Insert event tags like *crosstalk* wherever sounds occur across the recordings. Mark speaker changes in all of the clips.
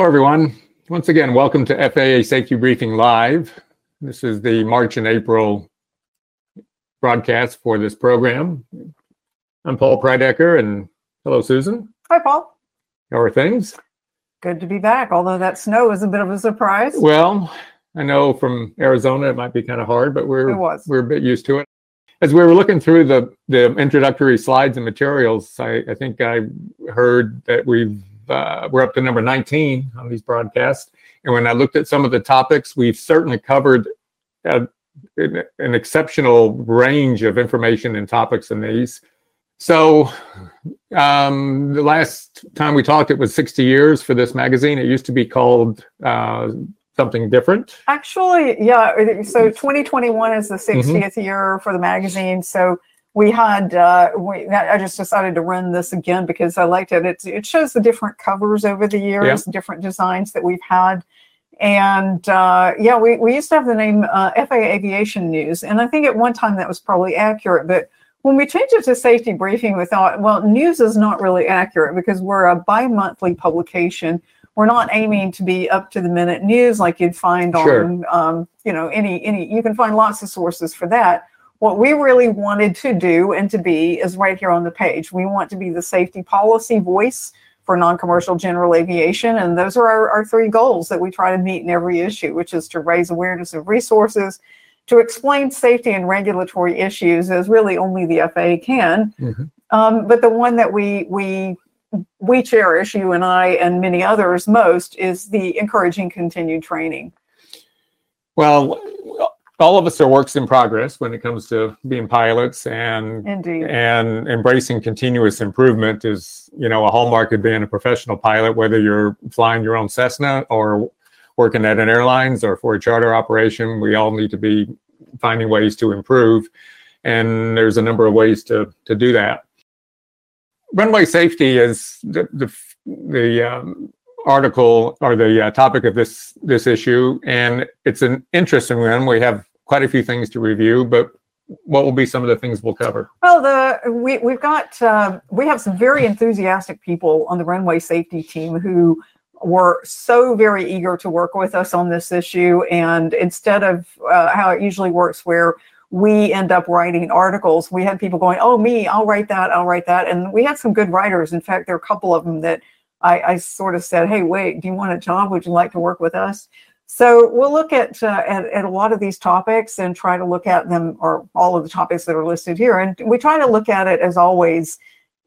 Speaker 1: Hello, everyone. Once again, welcome to FAA Safety Briefing Live. This is the March and April broadcast for this program. I'm Paul Prydecker, and hello, Susan.
Speaker 2: Hi, Paul.
Speaker 1: How are things?
Speaker 2: Good to be back, although that snow is a bit of a surprise.
Speaker 1: Well, I know from Arizona it might be kind of hard, but we're we're a bit used to it. As we were looking through the the introductory slides and materials, I, I think I heard that we've uh, we're up to number 19 on these broadcasts. And when I looked at some of the topics, we've certainly covered uh, an, an exceptional range of information and topics in these. So um, the last time we talked, it was 60 years for this magazine. It used to be called uh, something different.
Speaker 2: Actually, yeah. So 2021 is the 60th year for the magazine. So we had, uh, we, I just decided to run this again because I liked it. It, it shows the different covers over the years, different designs that we've had. And uh, yeah, we, we used to have the name uh, FAA Aviation News. And I think at one time that was probably accurate. But when we changed it to Safety Briefing, we thought, well, news is not really accurate because we're a bi monthly publication. We're not aiming to be up to the minute news like you'd find
Speaker 1: Sure.
Speaker 2: on, um, you know, any, any, you can find lots of sources for that. What we really wanted to do and to be is right here on the page. We want to be the safety policy voice for non-commercial general aviation. And those are our, our three goals that we try to meet in every issue, which is to raise awareness of resources, to explain safety and regulatory issues as really only the FAA can.
Speaker 1: Mhm.
Speaker 2: Um, but the one that we we we cherish, you and I and many others most, is the encouraging continued training.
Speaker 1: Well, all of us are works in progress when it comes to being pilots and
Speaker 2: Indeed.
Speaker 1: and embracing continuous improvement is you know a hallmark of being a professional pilot whether you're flying your own cessna or working at an airlines or for a charter operation. We all need to be finding ways to improve and there's a number of ways to to do that. Runway safety is the the, the um, article or the uh, topic of this this issue and it's an interesting one. We have quite a few things to review but what will be some of the things we'll cover
Speaker 2: Well, the we we've got uh, we have some very enthusiastic people on the runway safety team who were so very eager to work with us on this issue. And instead of uh, how it usually works, where we end up writing articles, we had people going, "Oh, me, I'll write that, I'll write that," and we had some good writers. In fact, there are a couple of them that I, I sort of said, "Hey, wait, do you want a job? Would you like to work with us?" So we'll look at, uh, at at a lot of these topics and try to look at them, or all of the topics that are listed here, and we try to look at it as always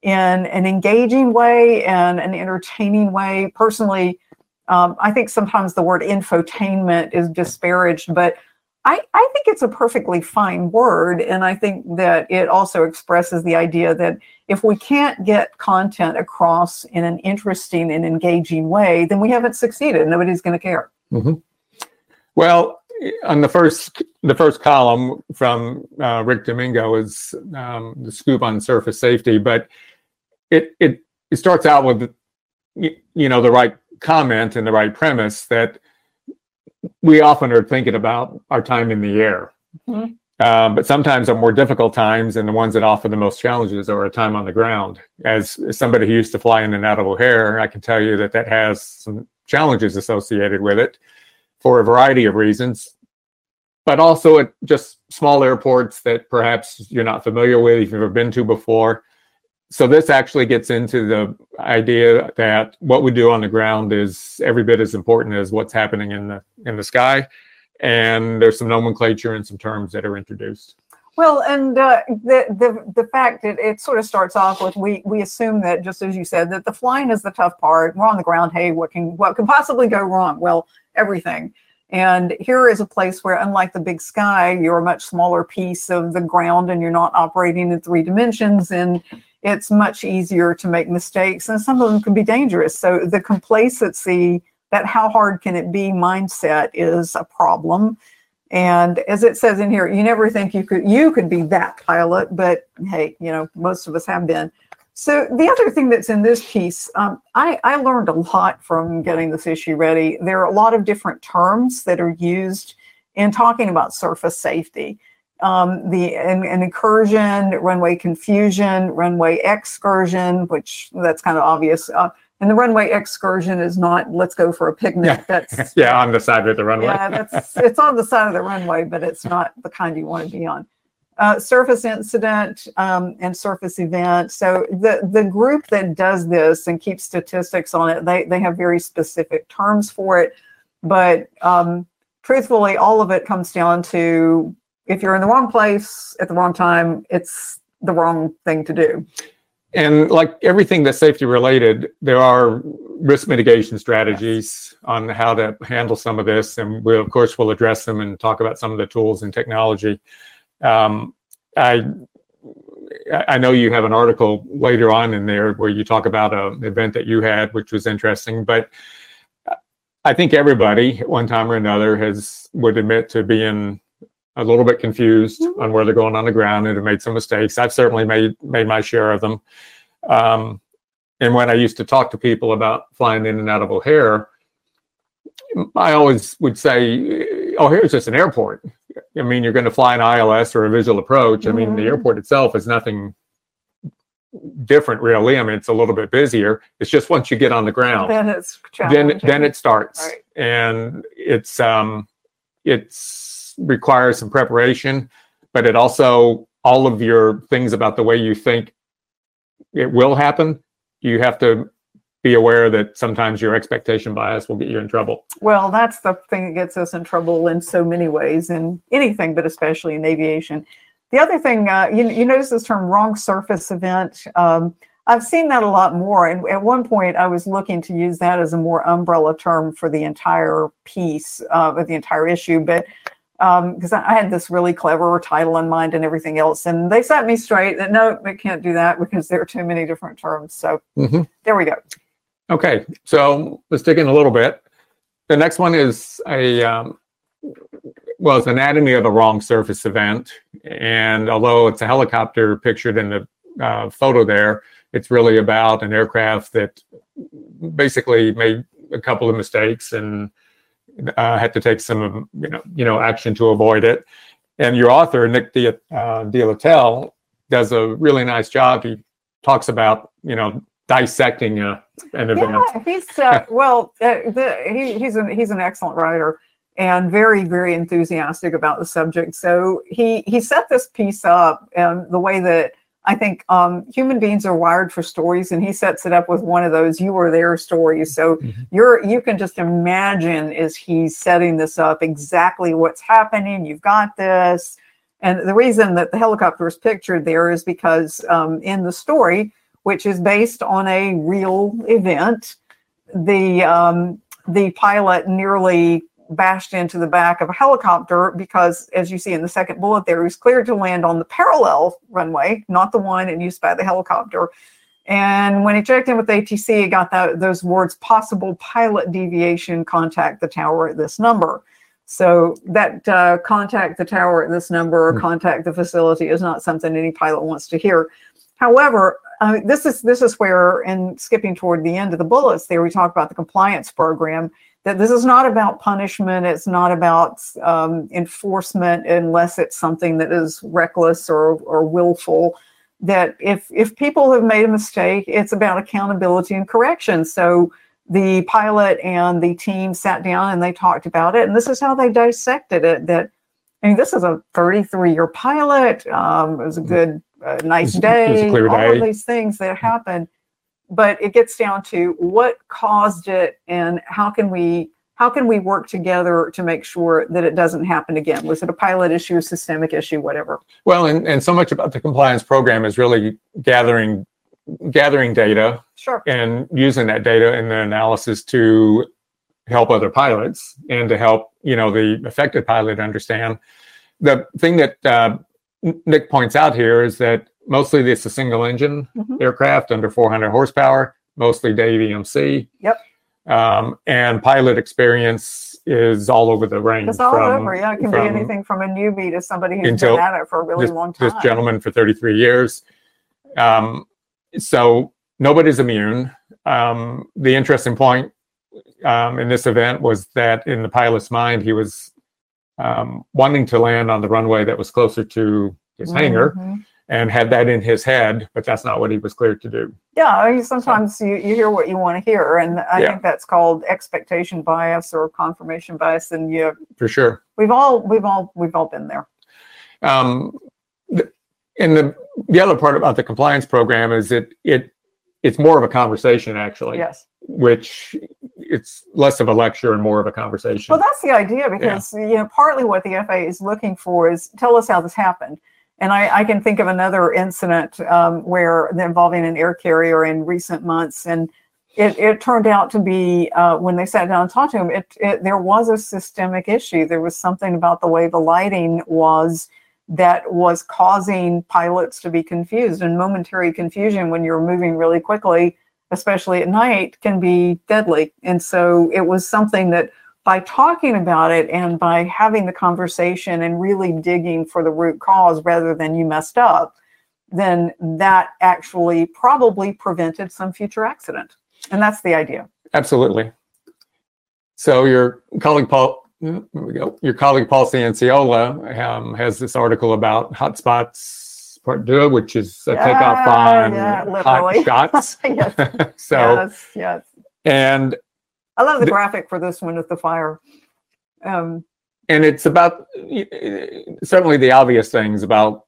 Speaker 2: in an engaging way and an entertaining way. Personally, um, I think sometimes the word infotainment is disparaged, but I, I think it's a perfectly fine word. And I think that it also expresses the idea that if we can't get content across in an interesting and engaging way, then we haven't succeeded. Nobody's going to care.
Speaker 1: Well, on the first the first column from uh, Rick Domingo is um, the scoop on surface safety, but it it it starts out with you know the right comment and the right premise that we often are thinking about our time in the air.
Speaker 2: Mhm.
Speaker 1: Um, but sometimes our more difficult times and the ones that offer the most challenges are a time on the ground. As somebody who used to fly in and out of O'Hare, I can tell you that that has some challenges associated with it for a variety of reasons, but also at just small airports that perhaps you're not familiar with, if you've never been to before. So this actually gets into the idea that what we do on the ground is every bit as important as what's happening in the in the sky. And there's some nomenclature and some terms that are introduced.
Speaker 2: Well, and uh, the the the fact that it sort of starts off with we we assume that just as you said that the flying is the tough part. We're on the ground. Hey, what can what can possibly go wrong? Well, everything. And here is a place where, unlike the big sky, you're a much smaller piece of the ground, and you're not operating in three dimensions, and it's much easier to make mistakes, and some of them can be dangerous. So the complacency, that how hard can it be mindset, is a problem. And as it says in here, you never think you could you could be that pilot, but hey, you know most of us have been. So the other thing that's in this piece, um, I, I learned a lot from getting this issue ready. There are a lot of different terms that are used in talking about surface safety. Um, the an, an incursion, runway confusion, runway excursion, which that's kind of obvious. Uh, And the runway excursion is not let's go for a picnic. That's *laughs*
Speaker 1: yeah, on the side of the runway.
Speaker 2: yeah, that's it's on the side of the runway, but it's not the kind you want to be on. Uh, surface incident um, and surface event. So the the group that does this and keeps statistics on it, they they have very specific terms for it. But um, truthfully, all of it comes down to if you're in the wrong place at the wrong time, it's the wrong thing to do.
Speaker 1: And like everything that's safety related, there are risk mitigation strategies on how to handle some of this. And we, of course, will address them and talk about some of the tools and technology. Um, I I know you have an article later on in there where you talk about an event that you had, which was interesting. But I think everybody, at one time or another, has would admit to being a little bit confused mm-hmm. on where they're going on the ground and have made some mistakes. I've certainly made made my share of them. Um, and when I used to talk to people about flying in and out of O'Hare, I always would say, "Oh, here's just an airport. I mean, you're going to fly an ILS or a visual approach. I mean, the mm-hmm. airport itself is nothing different, really. I mean, it's a little bit busier. It's just once you get on the ground,
Speaker 2: then it's
Speaker 1: then then it starts, right. and it's um, it's requires some preparation, but it also all of your things about the way you think it will happen. You have to be aware that sometimes your expectation bias will get you in trouble.
Speaker 2: Well, that's the thing that gets us in trouble in so many ways, in anything, but especially in aviation. The other thing, uh, you, you notice this term wrong surface event. Um, I've seen that a lot more. And at one point, I was looking to use that as a more umbrella term for the entire piece uh, of the entire issue. But because um, I had this really clever title in mind and everything else. And they set me straight that no, we can't do that because there are too many different terms. So mm-hmm. there we go.
Speaker 1: Okay, so let's dig in a little bit. The next one is a um, well, it's anatomy of a wrong surface event, and although it's a helicopter pictured in the uh, photo there, it's really about an aircraft that basically made a couple of mistakes and uh, had to take some you know you know action to avoid it. And your author Nick De, uh, does a really nice job. He talks about you know dissecting a, an event.
Speaker 2: Yeah, he's uh, *laughs* well, uh, the, he, he's an he's an excellent writer and very very enthusiastic about the subject. So he he set this piece up and the way that I think um, human beings are wired for stories, and he sets it up with one of those "you were there" stories. So mm-hmm. you're you can just imagine as he's setting this up exactly what's happening. You've got this, and the reason that the helicopter is pictured there is because um, in the story which is based on a real event. The um, the pilot nearly bashed into the back of a helicopter because, as you see in the second bullet, there he was cleared to land on the parallel runway, not the one in use by the helicopter. And when he checked in with ATC, he got that, those words possible pilot deviation, contact the tower at this number. So that uh, contact the tower at this number or hmm. contact the facility is not something any pilot wants to hear. However, uh, this is this is where, and skipping toward the end of the bullets, there we talk about the compliance program. That this is not about punishment. It's not about um, enforcement unless it's something that is reckless or or willful. That if if people have made a mistake, it's about accountability and correction. So the pilot and the team sat down and they talked about it, and this is how they dissected it. That I mean, this is a 33 year pilot. Um, it was a mm-hmm. good a nice day, all day. of these things that happen. But it gets down to what caused it and how can we how can we work together to make sure that it doesn't happen again? Was it a pilot issue, a systemic issue, whatever?
Speaker 1: Well, and, and so much about the compliance program is really gathering gathering data
Speaker 2: sure.
Speaker 1: and using that data in the analysis to help other pilots and to help you know the affected pilot understand the thing that uh, Nick points out here is that mostly it's a single engine mm-hmm. aircraft under 400 horsepower, mostly day VMC.
Speaker 2: Yep.
Speaker 1: Um, and pilot experience is all over the range.
Speaker 2: It's all from, over. Yeah, it can be anything from a newbie to somebody who's been at it for a really
Speaker 1: this,
Speaker 2: long time.
Speaker 1: This gentleman for 33 years. Um, so nobody's immune. Um, the interesting point um, in this event was that in the pilot's mind, he was um, wanting to land on the runway that was closer to his mm-hmm. hangar. And had that in his head, but that's not what he was cleared to do.
Speaker 2: Yeah, I mean, sometimes you, you hear what you want to hear, and I
Speaker 1: Yeah.
Speaker 2: think that's called expectation bias or confirmation bias. And you,
Speaker 1: For sure.
Speaker 2: we've all, we've all, we've all been there.
Speaker 1: Um, and the the other part about the compliance program is it it it's more of a conversation actually,
Speaker 2: Yes.
Speaker 1: which it's less of a lecture and more of a conversation.
Speaker 2: Well, that's the idea because you know partly what the FAA is looking for is tell us how this happened. And I, I can think of another incident um, where involving an air carrier in recent months, and it, it turned out to be uh, when they sat down and talked to him, it, it there was a systemic issue. There was something about the way the lighting was that was causing pilots to be confused, and momentary confusion when you're moving really quickly, especially at night, can be deadly. And so it was something that by talking about it and by having the conversation and really digging for the root cause rather than you messed up, then that actually probably prevented some future accident. And that's the idea.
Speaker 1: Absolutely. So your colleague Paul, here we go. Your colleague Paul Cianciolo um, has this article about hotspots part two, which is a takeoff
Speaker 2: Yeah,
Speaker 1: on
Speaker 2: yeah,
Speaker 1: hot *laughs* shots.
Speaker 2: yes, *laughs*
Speaker 1: so
Speaker 2: yes, yes.
Speaker 1: and
Speaker 2: I love the
Speaker 1: The-
Speaker 2: graphic for this one with the fire. Um,
Speaker 1: and it's about certainly the obvious things about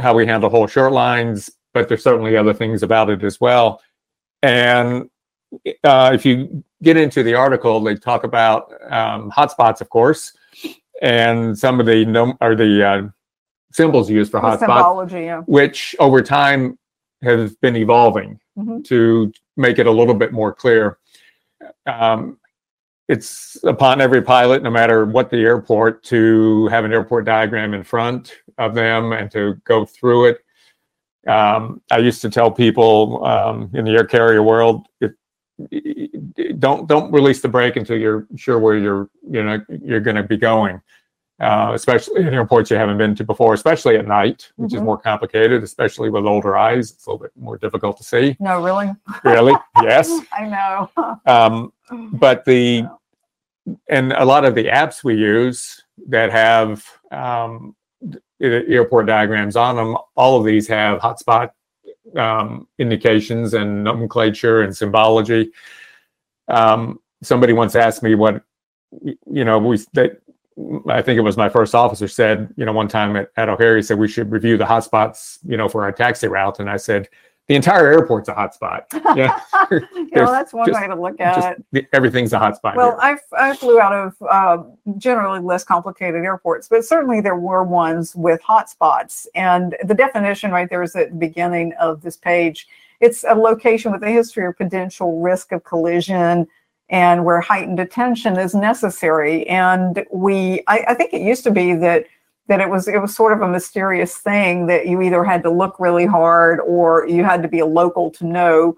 Speaker 1: how we handle hold short lines, but there's certainly other things about it as well. And uh, if you get into the article, they talk about um, hotspots, of course, and some of the num- or the uh, symbols used for hotspots.
Speaker 2: Yeah.
Speaker 1: which over time have been evolving
Speaker 2: Mhm.
Speaker 1: to make it a little bit more clear. Um, it's upon every pilot, no matter what the airport, to have an airport diagram in front of them and to go through it. Um, I used to tell people um, in the air carrier world, don't don't release the brake until you're sure where you're you know you're going to be going, uh, especially in airports you haven't been to before, especially at night, which is
Speaker 2: Mhm.
Speaker 1: more complicated, especially with older eyes. It's a little bit more difficult to see.
Speaker 2: No, really?
Speaker 1: Really, *laughs* yes.
Speaker 2: I know.
Speaker 1: Um, but the and a lot of the apps we use that have um, airport diagrams on them, all of these have hotspot um, indications and nomenclature and symbology. Um, somebody once asked me what you know we that I think it was my first officer said you know one time at, at O'Hare he said we should review the hotspots you know for our taxi route and I said the entire airport's a hotspot *laughs* yeah
Speaker 2: you *laughs* know, that's one
Speaker 1: just-
Speaker 2: way to look at
Speaker 1: just
Speaker 2: it.
Speaker 1: everything's a hotspot
Speaker 2: Well. I, I flew out of uh, generally less complicated airports, but certainly there were ones with hotspots. And the definition right there is at the beginning of this page. It's a location with a history or potential risk of collision and where heightened attention is necessary. And we, I, I think it used to be that that it was it was sort of a mysterious thing that you either had to look really hard or you had to be a local to know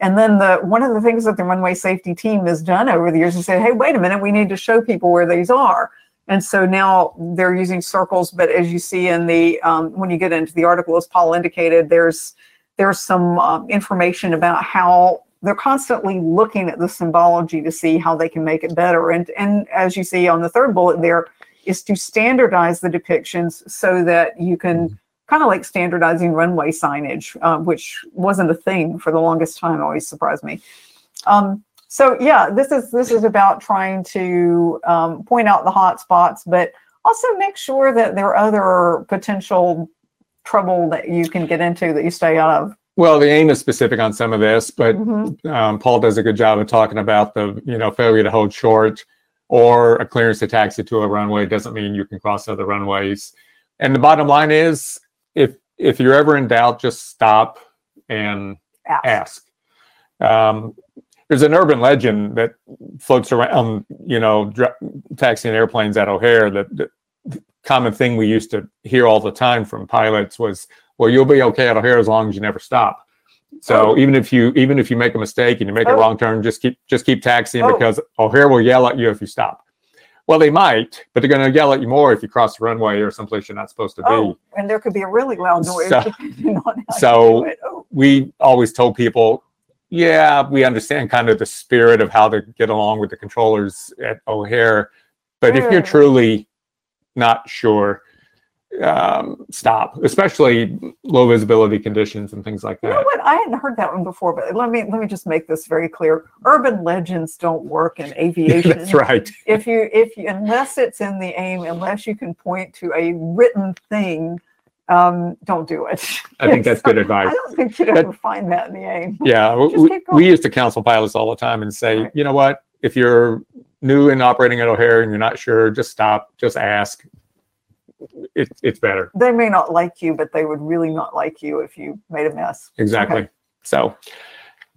Speaker 2: and then the one of the things that the runway safety team has done over the years is say, hey, wait a minute, we need to show people where these are. And so now they're using circles, but as you see in the um, when you get into the article, as Paul indicated, there's there's some um, information about how they're constantly looking at the symbology to see how they can make it better. And and as you see on the third bullet there, is to standardize the depictions so that you can kind of like standardizing runway signage, uh, which wasn't a thing for the longest time. Always surprised me. Um, so yeah, this is this is about trying to um, point out the hot spots, but also make sure that there are other potential trouble that you can get into that you stay out of.
Speaker 1: Well, the AIM is specific on some of this, but
Speaker 2: Mhm.
Speaker 1: um, Paul does a good job of talking about the you know failure to hold short or a clearance to taxi to a runway doesn't mean you can cross other runways. And the bottom line is, if if you're ever in doubt, just stop and
Speaker 2: Ask.
Speaker 1: ask. Um, there's an urban legend that floats around, you know, dr- taxiing airplanes at O'Hare. That the common thing we used to hear all the time from pilots was, "Well, you'll be okay at O'Hare as long as you never stop." So
Speaker 2: Oh.
Speaker 1: even if you even if you make a mistake and you make a
Speaker 2: Oh.
Speaker 1: wrong turn, just keep just keep taxiing
Speaker 2: Oh.
Speaker 1: because O'Hare will yell at you if you stop. Well, they might, but they're going to yell at you more if you cross the runway or someplace you're not supposed to be.
Speaker 2: Oh, and there could be a really loud noise
Speaker 1: So-
Speaker 2: depending on how
Speaker 1: so-
Speaker 2: you do it. Oh,
Speaker 1: we always told people, yeah, we understand kind of the spirit of how to get along with the controllers at O'Hare, but if you're truly not sure, um, stop, especially low visibility conditions and things like that.
Speaker 2: You know what? I hadn't heard that one before, but let me let me just make this very clear. Urban legends don't work in *laughs* aviation.
Speaker 1: That's right.
Speaker 2: If you if you unless it's in the AIM, unless you can point to a written thing, um, don't do it.
Speaker 1: I think that's good *laughs* advice.
Speaker 2: I don't think you'd
Speaker 1: That-
Speaker 2: ever find that in the AIM.
Speaker 1: Yeah, we, we used to counsel pilots all the time and say,
Speaker 2: Right.
Speaker 1: you know what, if you're new in operating at O'Hare and you're not sure, just stop, just ask. It, it's better.
Speaker 2: They may not like you, but they would really not like you if you made a mess.
Speaker 1: Exactly.
Speaker 2: Okay.
Speaker 1: So,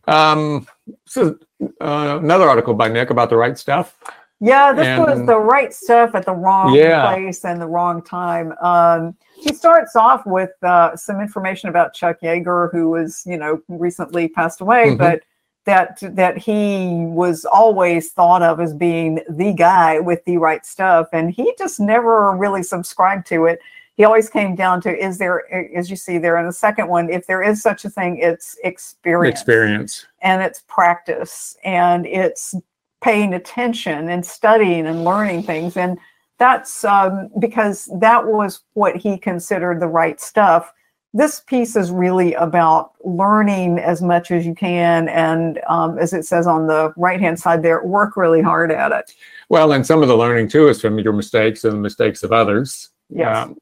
Speaker 1: um, so uh, another article by Nick about the right stuff.
Speaker 2: Yeah, this was the right stuff at the wrong
Speaker 1: Yeah.
Speaker 2: place and the wrong time. Um, he starts off with uh, some information about Chuck Yeager, who was, you know, recently passed away,
Speaker 1: Mhm.
Speaker 2: but that that he was always thought of as being the guy with the right stuff, and he just never really subscribed to it. He always came down to is there, as you see there in the second one, if there is such a thing, it's experience
Speaker 1: Experience.
Speaker 2: and it's practice and it's paying attention and studying and learning things and that's um, because that was what he considered the right stuff this piece is really about learning as much as you can and um, as it says on the right hand side there work really hard at it
Speaker 1: Well, and some of the learning too is from your mistakes and the mistakes of others.
Speaker 2: yeah
Speaker 1: Um,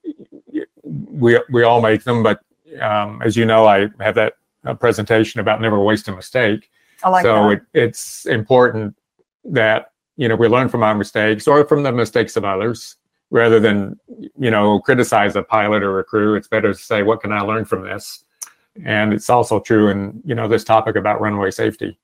Speaker 1: we we all make them, but um, as you know, I have that uh, presentation about never waste a mistake.
Speaker 2: i like
Speaker 1: so
Speaker 2: that
Speaker 1: it, it's important that you know we learn from our mistakes or from the mistakes of others rather than you know criticize a pilot or a crew it's better to say what can i learn from this and it's also true in you know this topic about runway safety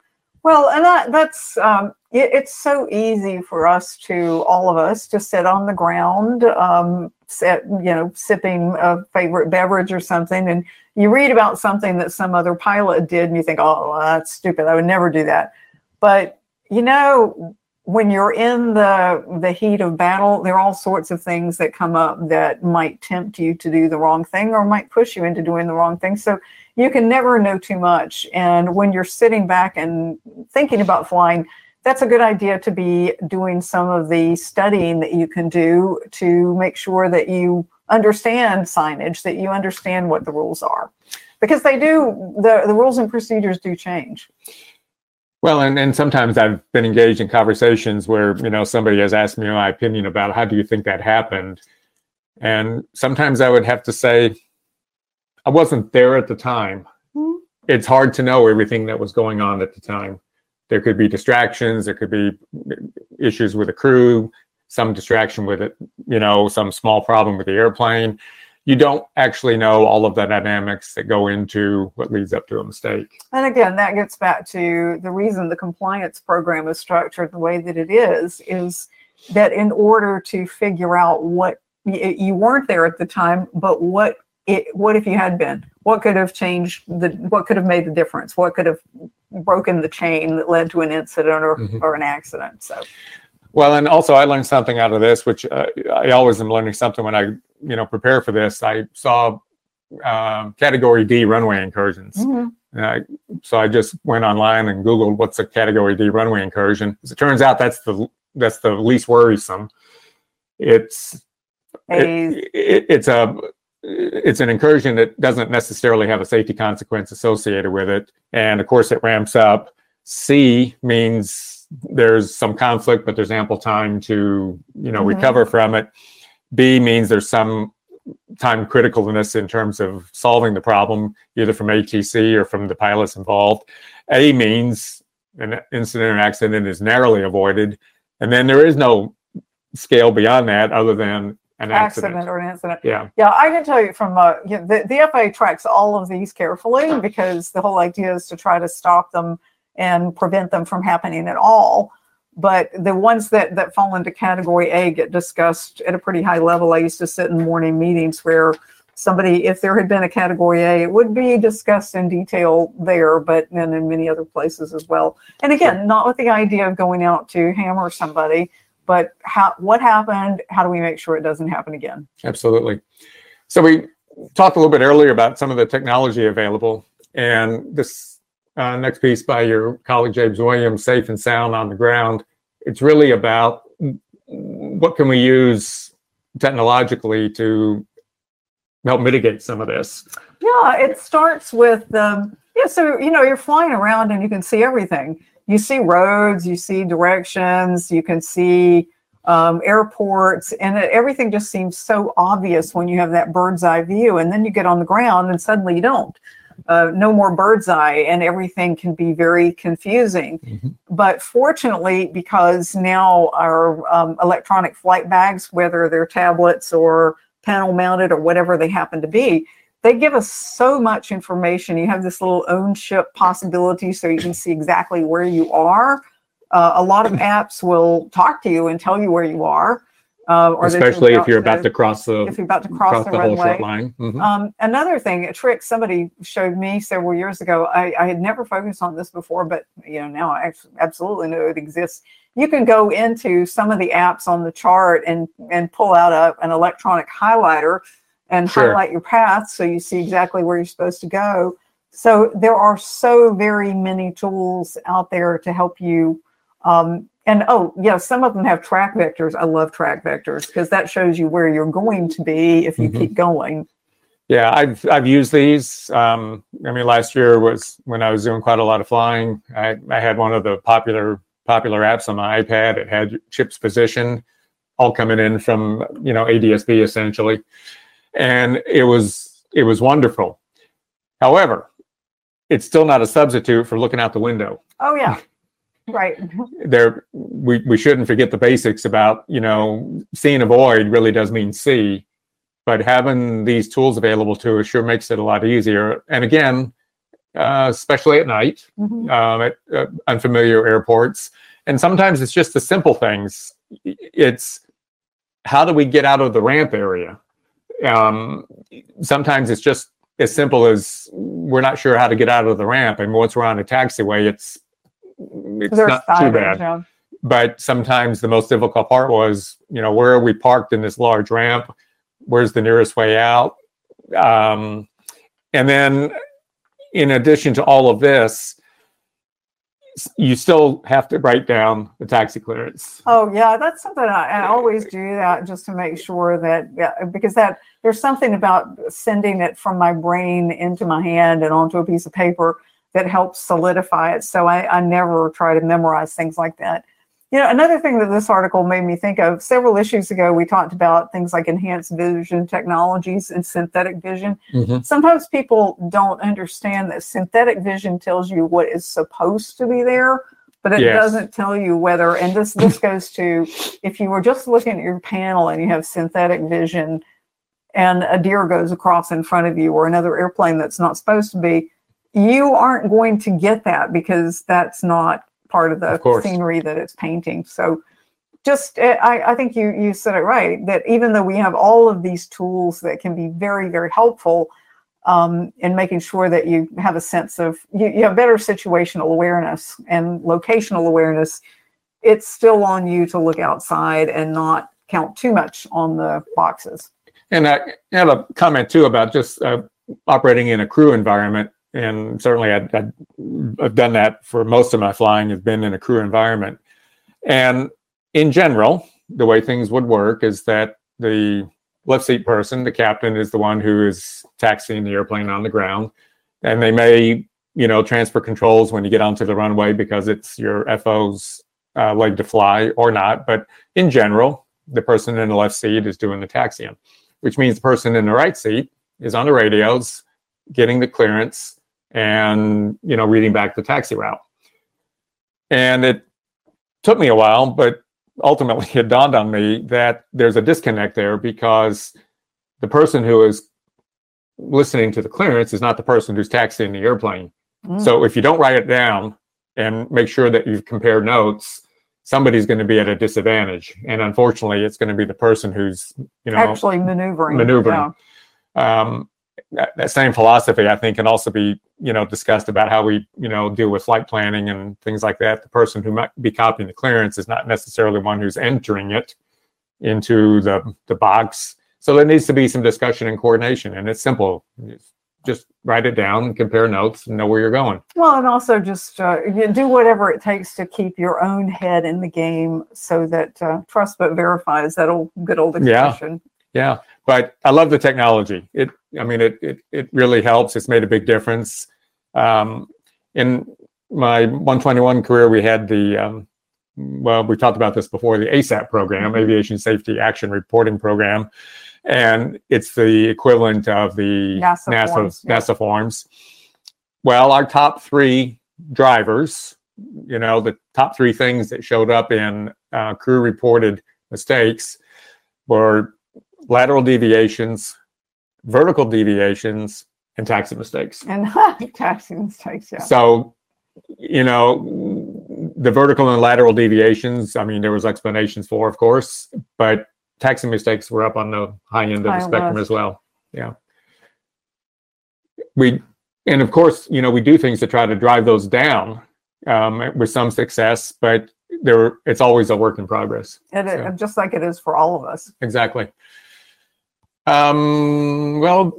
Speaker 2: Well, and that, that's um, it, it's so easy for us to all of us to sit on the ground, um, sit, you know, sipping a favorite beverage or something, and you read about something that some other pilot did, and you think, "Oh, that's stupid. I would never do that." But you know, when you're in the the heat of battle, there are all sorts of things that come up that might tempt you to do the wrong thing or might push you into doing the wrong thing. So you can never know too much. And when you're sitting back and thinking about flying, that's a good idea to be doing some of the studying that you can do to make sure that you understand signage, that you understand what the rules are. Because they do, the, the rules and procedures do change.
Speaker 1: Well and, and sometimes i've been engaged in conversations where you know somebody has asked me my opinion about how do you think that happened and sometimes i would have to say i wasn't there at the time
Speaker 2: Mhm.
Speaker 1: it's hard to know everything that was going on at the time. There could be distractions, there could be issues with the crew, some distraction with it, you know, some small problem with the airplane. You don't actually know all of the dynamics that go into what leads up to a mistake.
Speaker 2: And again, that gets back to the reason the compliance program is structured the way that it is, is that in order to figure out what you weren't there at the time, but what it, what if you had been? What could have changed the, what could have made the difference? What could have broken the chain that led to an incident or,
Speaker 1: Mhm.
Speaker 2: or an accident? So,
Speaker 1: Well, and also I learned something out of this, which uh, I always am learning something when I, you know, prepare for this. I saw um, category D runway incursions.
Speaker 2: mhm.
Speaker 1: Uh, so I just went online and Googled what's a Category D runway incursion. As it turns out, that's the that's the least worrisome. It's it, it, it's a it's an incursion that doesn't necessarily have a safety consequence associated with it, and of course it ramps up. C means there's some conflict, but there's ample time to you know
Speaker 2: Mhm.
Speaker 1: recover from it. B means there's some time criticalness in terms of solving the problem, either from ATC or from the pilots involved. A means an incident or accident is narrowly avoided, and then there is no scale beyond that other than an accident.
Speaker 2: accident or an incident.
Speaker 1: Yeah,
Speaker 2: Yeah, I can tell you from uh, you know, the the FAA tracks all of these carefully because the whole idea is to try to stop them and prevent them from happening at all. But the ones that that fall into Category A get discussed at a pretty high level. I used to sit in morning meetings where somebody, if there had been a Category A, it would be discussed in detail there, but then in many other places as well. And again, not with the idea of going out to hammer somebody, but how what happened? How do we make sure it doesn't happen again?
Speaker 1: absolutely. So we talked a little bit earlier about some of the technology available, and this uh, next piece by your colleague James Williams, "Safe and Sound on the Ground." It's really about what can we use technologically to help mitigate some of this?
Speaker 2: Yeah, it starts with um, yeah. So you know, you're flying around and you can see everything. You see roads, you see directions, you can see um, airports, and it, everything just seems so obvious when you have that bird's eye view. And then you get on the ground, and suddenly you don't. Uh, no more bird's eye, and everything can be very confusing. Mm-hmm. But fortunately, because now our um, electronic flight bags, whether they're tablets or panel mounted or whatever they happen to be, they give us so much information. You have this little own ship possibility so you can see exactly where you are. Uh, a lot of *clears throat* apps will talk to you and tell you where you are.
Speaker 1: Uh, or Especially if you're about to cross the
Speaker 2: if you're about to cross, cross the, the hold short line. Mm-hmm. Um, another thing, a trick somebody showed me several years ago. I, I, had never focused on this before, but you know now I absolutely know it exists. You can go into some of the apps on the chart and and pull out a, an electronic highlighter and sure. highlight your path so you see exactly where you're supposed to go. So there are so very many tools out there to help you. Um, and oh, yeah, some of them have track vectors. I love track vectors because that shows you where you're going to be if you mm-hmm. keep going.
Speaker 1: Yeah, I've I've used these. Um, I mean, last year was when I was doing quite a lot of flying. I, I had one of the popular popular apps on my iPad. It had chips position, all coming in from you know ADSB essentially and it was it was wonderful. However, it's still not a substitute for looking out the window.
Speaker 2: Oh yeah. Right.
Speaker 1: there we, we shouldn't forget the basics about, you know, see and avoid really does mean see, but having these tools available to us sure makes it a lot easier. And again, uh, especially at night, mm-hmm. um, at uh, unfamiliar airports. And sometimes it's just the simple things. It's how do we get out of the ramp area? Um, sometimes it's just as simple as we're not sure how to get out of the ramp, and once we're on a taxiway, it's it's There's not too bad. Yeah. But sometimes the most difficult part was, you know, where are we parked in this large ramp? Where's the nearest way out? Um, and then, in addition to all of this, you still have to write down the taxi clearance.
Speaker 2: Oh yeah, that's something I, I, always do that just to make sure that yeah, because that there's something about sending it from my brain into my hand and onto a piece of paper that helps solidify it. So I, I never try to memorize things like that. You know, another thing that this article made me think of several issues ago, we talked about things like enhanced vision technologies and synthetic vision. Mm-hmm. Sometimes people don't understand that synthetic vision tells you what is supposed to be there, but it yes. doesn't tell you whether. And this this goes to if you were just looking at your panel and you have synthetic vision, and a deer goes across in front of you or another airplane that's not supposed to be, you aren't going to get that because that's not part of the of scenery that it's painting. So just eh, I, I think you you said it right that even though we have all of these tools that can be very very helpful um, in making sure that you have a sense of you, you have better situational awareness and locational awareness it's still on you to look outside and not count too much on the boxes.
Speaker 1: And i have a comment too about just uh, operating in a crew environment and certainly i have done that for most of my flying. Has been in a crew environment, and in general, the way things would work is that the left seat person, the captain, is the one who is taxiing the airplane on the ground, and they may, you know, transfer controls when you get onto the runway because it's your FO's uh, leg to fly or not. But in general, the person in the left seat is doing the taxiing, which means the person in the right seat is on the radios getting the clearance and you know reading back the taxi route and it took me a while but ultimately *laughs* it dawned on me that there's a disconnect there because the person who is listening to the clearance is not the person who's taxiing the airplane mm. so if you don't write it down and make sure that you've compared notes somebody's going to be at a disadvantage and unfortunately it's going to be the person who's you know
Speaker 2: actually maneuvering
Speaker 1: maneuvering yeah. um, that same philosophy, I think, can also be, you know, discussed about how we, you know, deal with flight planning and things like that. The person who might be copying the clearance is not necessarily one who's entering it into the the box. So there needs to be some discussion and coordination, and it's simple. Just write it down, compare notes, and know where you're going.
Speaker 2: Well, and also just uh, do whatever it takes to keep your own head in the game, so that uh, trust but verify is that old good old expression.
Speaker 1: Yeah, yeah. But I love the technology. It, I mean, it it it really helps. It's made a big difference. Um, in my 121 career, we had the um, well, we talked about this before, the ASAP program,
Speaker 2: Mhm.
Speaker 1: Aviation Safety Action Reporting Program, and it's the equivalent of the
Speaker 2: NASA
Speaker 1: NASA
Speaker 2: forms, yeah.
Speaker 1: NASA forms. Well, our top three drivers, you know, the top three things that showed up in uh, crew reported mistakes were lateral deviations, vertical deviations, and taxi mistakes.
Speaker 2: And *laughs* taxi mistakes, yeah.
Speaker 1: So, you know, the vertical and lateral deviations, I mean, there was explanations for, of course, but taxi mistakes were up on the high end of
Speaker 2: High
Speaker 1: the spectrum as well. Yeah. We, and of course, you know, we do things to try to drive those down um, with some success, but there, it's always a work in progress.
Speaker 2: It-
Speaker 1: So-
Speaker 2: just like it is for all of us.
Speaker 1: Exactly. Um, well,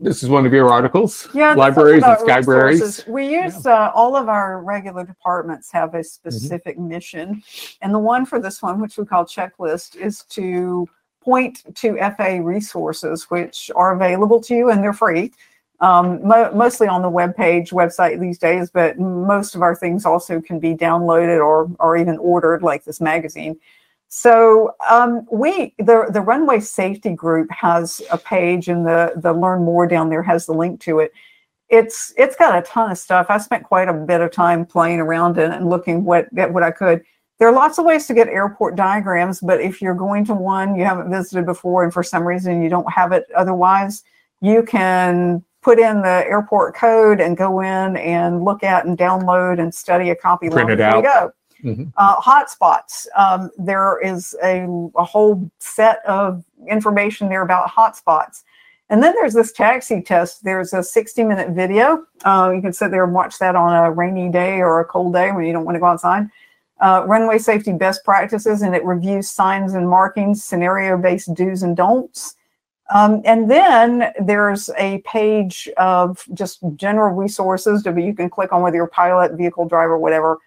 Speaker 1: this is one of your articles.
Speaker 2: Yeah,
Speaker 1: Libraries and skybraries.
Speaker 2: We use uh, all of our regular departments have
Speaker 1: Mm-hmm.
Speaker 2: a specific mission, and the one for this one, which we call checklist, is to point to FA resources which are available to you and they're free. Um, mo- mostly on the web page website these days, but most of our things also can be downloaded or or even ordered, like this magazine. So um, we the the runway safety group has a page, and the the learn more down there has the link to it. It's it's got a ton of stuff. I spent quite a bit of time playing around in it and looking what at what I could. There are lots of ways to get airport diagrams, but if you're going to one you haven't visited before, and for some reason you don't have it otherwise, you can put in the airport code and go in and look at and download and study a copy.
Speaker 1: Print it
Speaker 2: as you
Speaker 1: out.
Speaker 2: go
Speaker 1: Mhm.
Speaker 2: uh, hotspots. Um, there is a, a whole set of information there about hotspots. And then there's this taxi test. There's a 60 minute video. Uh, you can sit there and watch that on a rainy day or a cold day when you don't want to go outside. Uh, runway safety best practices, and it reviews signs and markings, scenario based do's and don'ts. Um, and then there's a page of just general resources that you can click on whether you're pilot, vehicle driver, whatever.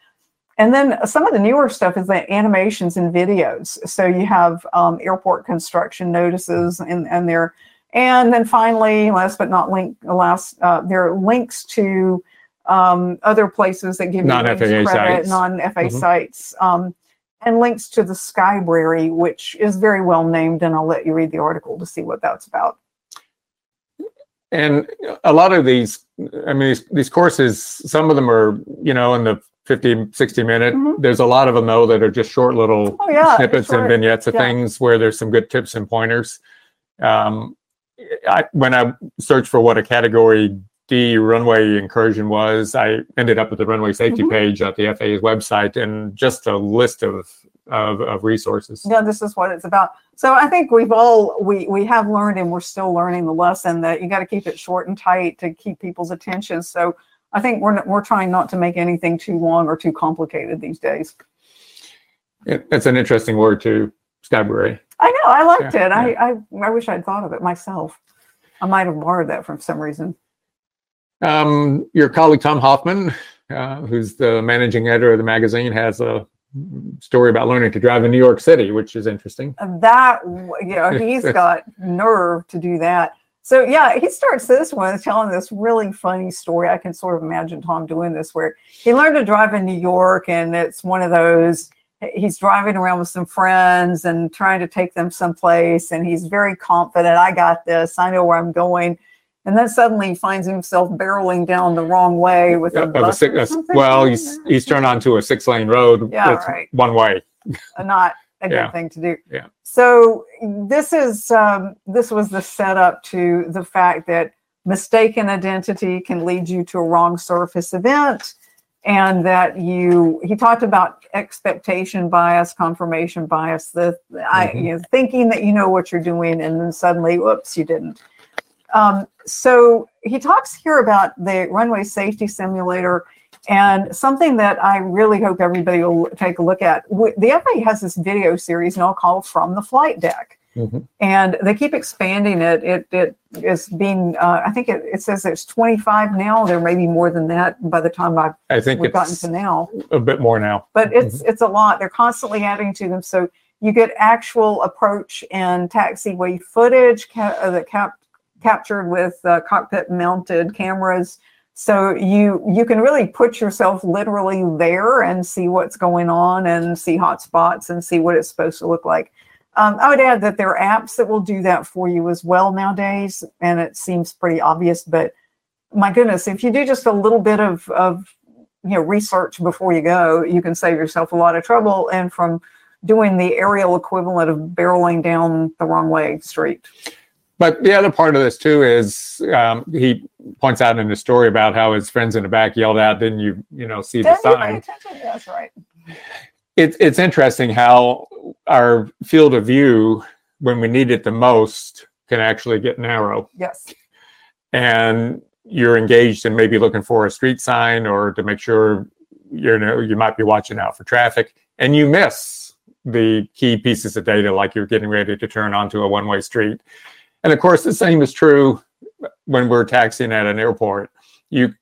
Speaker 2: And then some of the newer stuff is the animations and videos. So you have um, airport construction notices and, and there. And then finally, last but not link, last, uh, there are links to um, other places that give you
Speaker 1: Non-FAA
Speaker 2: WINGS credit,
Speaker 1: sites.
Speaker 2: non-FA
Speaker 1: Mhm.
Speaker 2: sites, um, and links to the Skybrary, which is very well named. And I'll let you read the article to see what that's about.
Speaker 1: And a lot of these, I mean, these, these courses, some of them are, you know, in the 50, 60 minute.
Speaker 2: Mhm.
Speaker 1: There's a lot of them, though, that are just short little
Speaker 2: Oh yeah,
Speaker 1: snippets and vignettes of
Speaker 2: Yeah.
Speaker 1: things where there's some good tips and pointers. Um, I, when I searched for what a category D runway incursion was, I ended up at the runway safety
Speaker 2: Mhm.
Speaker 1: page at the FAA's website and just a list of, of, of resources.
Speaker 2: yeah this is what it's about so i think we've all we we have learned and we're still learning the lesson that you got to keep it short and tight to keep people's attention so i think we're we're trying not to make anything too long or too complicated these days.
Speaker 1: It, it's an interesting word too, Skybrary.
Speaker 2: i know i liked
Speaker 1: Yeah,
Speaker 2: it. I, I i wish i'd thought of it myself. I might have borrowed that from some reason.
Speaker 1: Um, your colleague Tom Hoffmann, uh, who's the managing editor of the magazine, has a story about learning to drive in New York City, which is interesting.
Speaker 2: That you know *laughs* he's got nerve to do that so yeah he starts this one telling this really funny story i can sort of imagine tom doing this where he learned to drive in new york and it's one of those he's driving around with some friends and trying to take them someplace and he's very confident i got this i know where i'm going and then suddenly he finds himself barreling down the wrong way with a bus
Speaker 1: six, a-
Speaker 2: something.
Speaker 1: well, he's he's turned onto a six lane road.
Speaker 2: Yeah, right.
Speaker 1: One way.
Speaker 2: not a good
Speaker 1: Yeah.
Speaker 2: thing to do.
Speaker 1: Yeah.
Speaker 2: So this is um, this was the setup to the fact that mistaken identity can lead you to a wrong surface event, and that you he talked about expectation bias, confirmation bias, the I
Speaker 1: Mhm.
Speaker 2: you know thinking that you know what you're doing, and then suddenly, whoops, you didn't. Um, so he talks here about the runway safety simulator and something that I really hope everybody will take a look at. The FAA has this video series now called From the Flight Deck.
Speaker 1: Mhm.
Speaker 2: And they keep expanding it. It it is being. Uh, I think it, it says there's 25 now. There may be more than that by the time I've
Speaker 1: I think
Speaker 2: we've gotten to now
Speaker 1: a bit more now.
Speaker 2: but it's it's a lot they're constantly adding to them so You get actual approach and taxiway footage ca- uh, that cap- captured with uh, cockpit mounted cameras. So you you can really put yourself literally there and see what's going on and see hot spots and see what it's supposed to look like. Um, I would add that there are apps that will do that for you as well nowadays, and it seems pretty obvious. But my goodness, if you do just a little bit of, of you know research before you go, you can save yourself a lot of trouble and from doing the aerial equivalent of barreling down the wrong way street.
Speaker 1: But the other part of this too is um, he points out in the story about how his friends in the back yelled out, "Didn't you, you know, see the
Speaker 2: Didn't pay
Speaker 1: sign?"
Speaker 2: That's right.
Speaker 1: It's it's interesting how our field of view, when we need it the most, can actually get narrow,
Speaker 2: Yes.
Speaker 1: and you're engaged in maybe looking for a street sign or to make sure you know you might be watching out for traffic, and you miss the key pieces of data, like you're getting ready to turn onto a one-way street. And of course, the same is true when we're taxiing at an airport. You,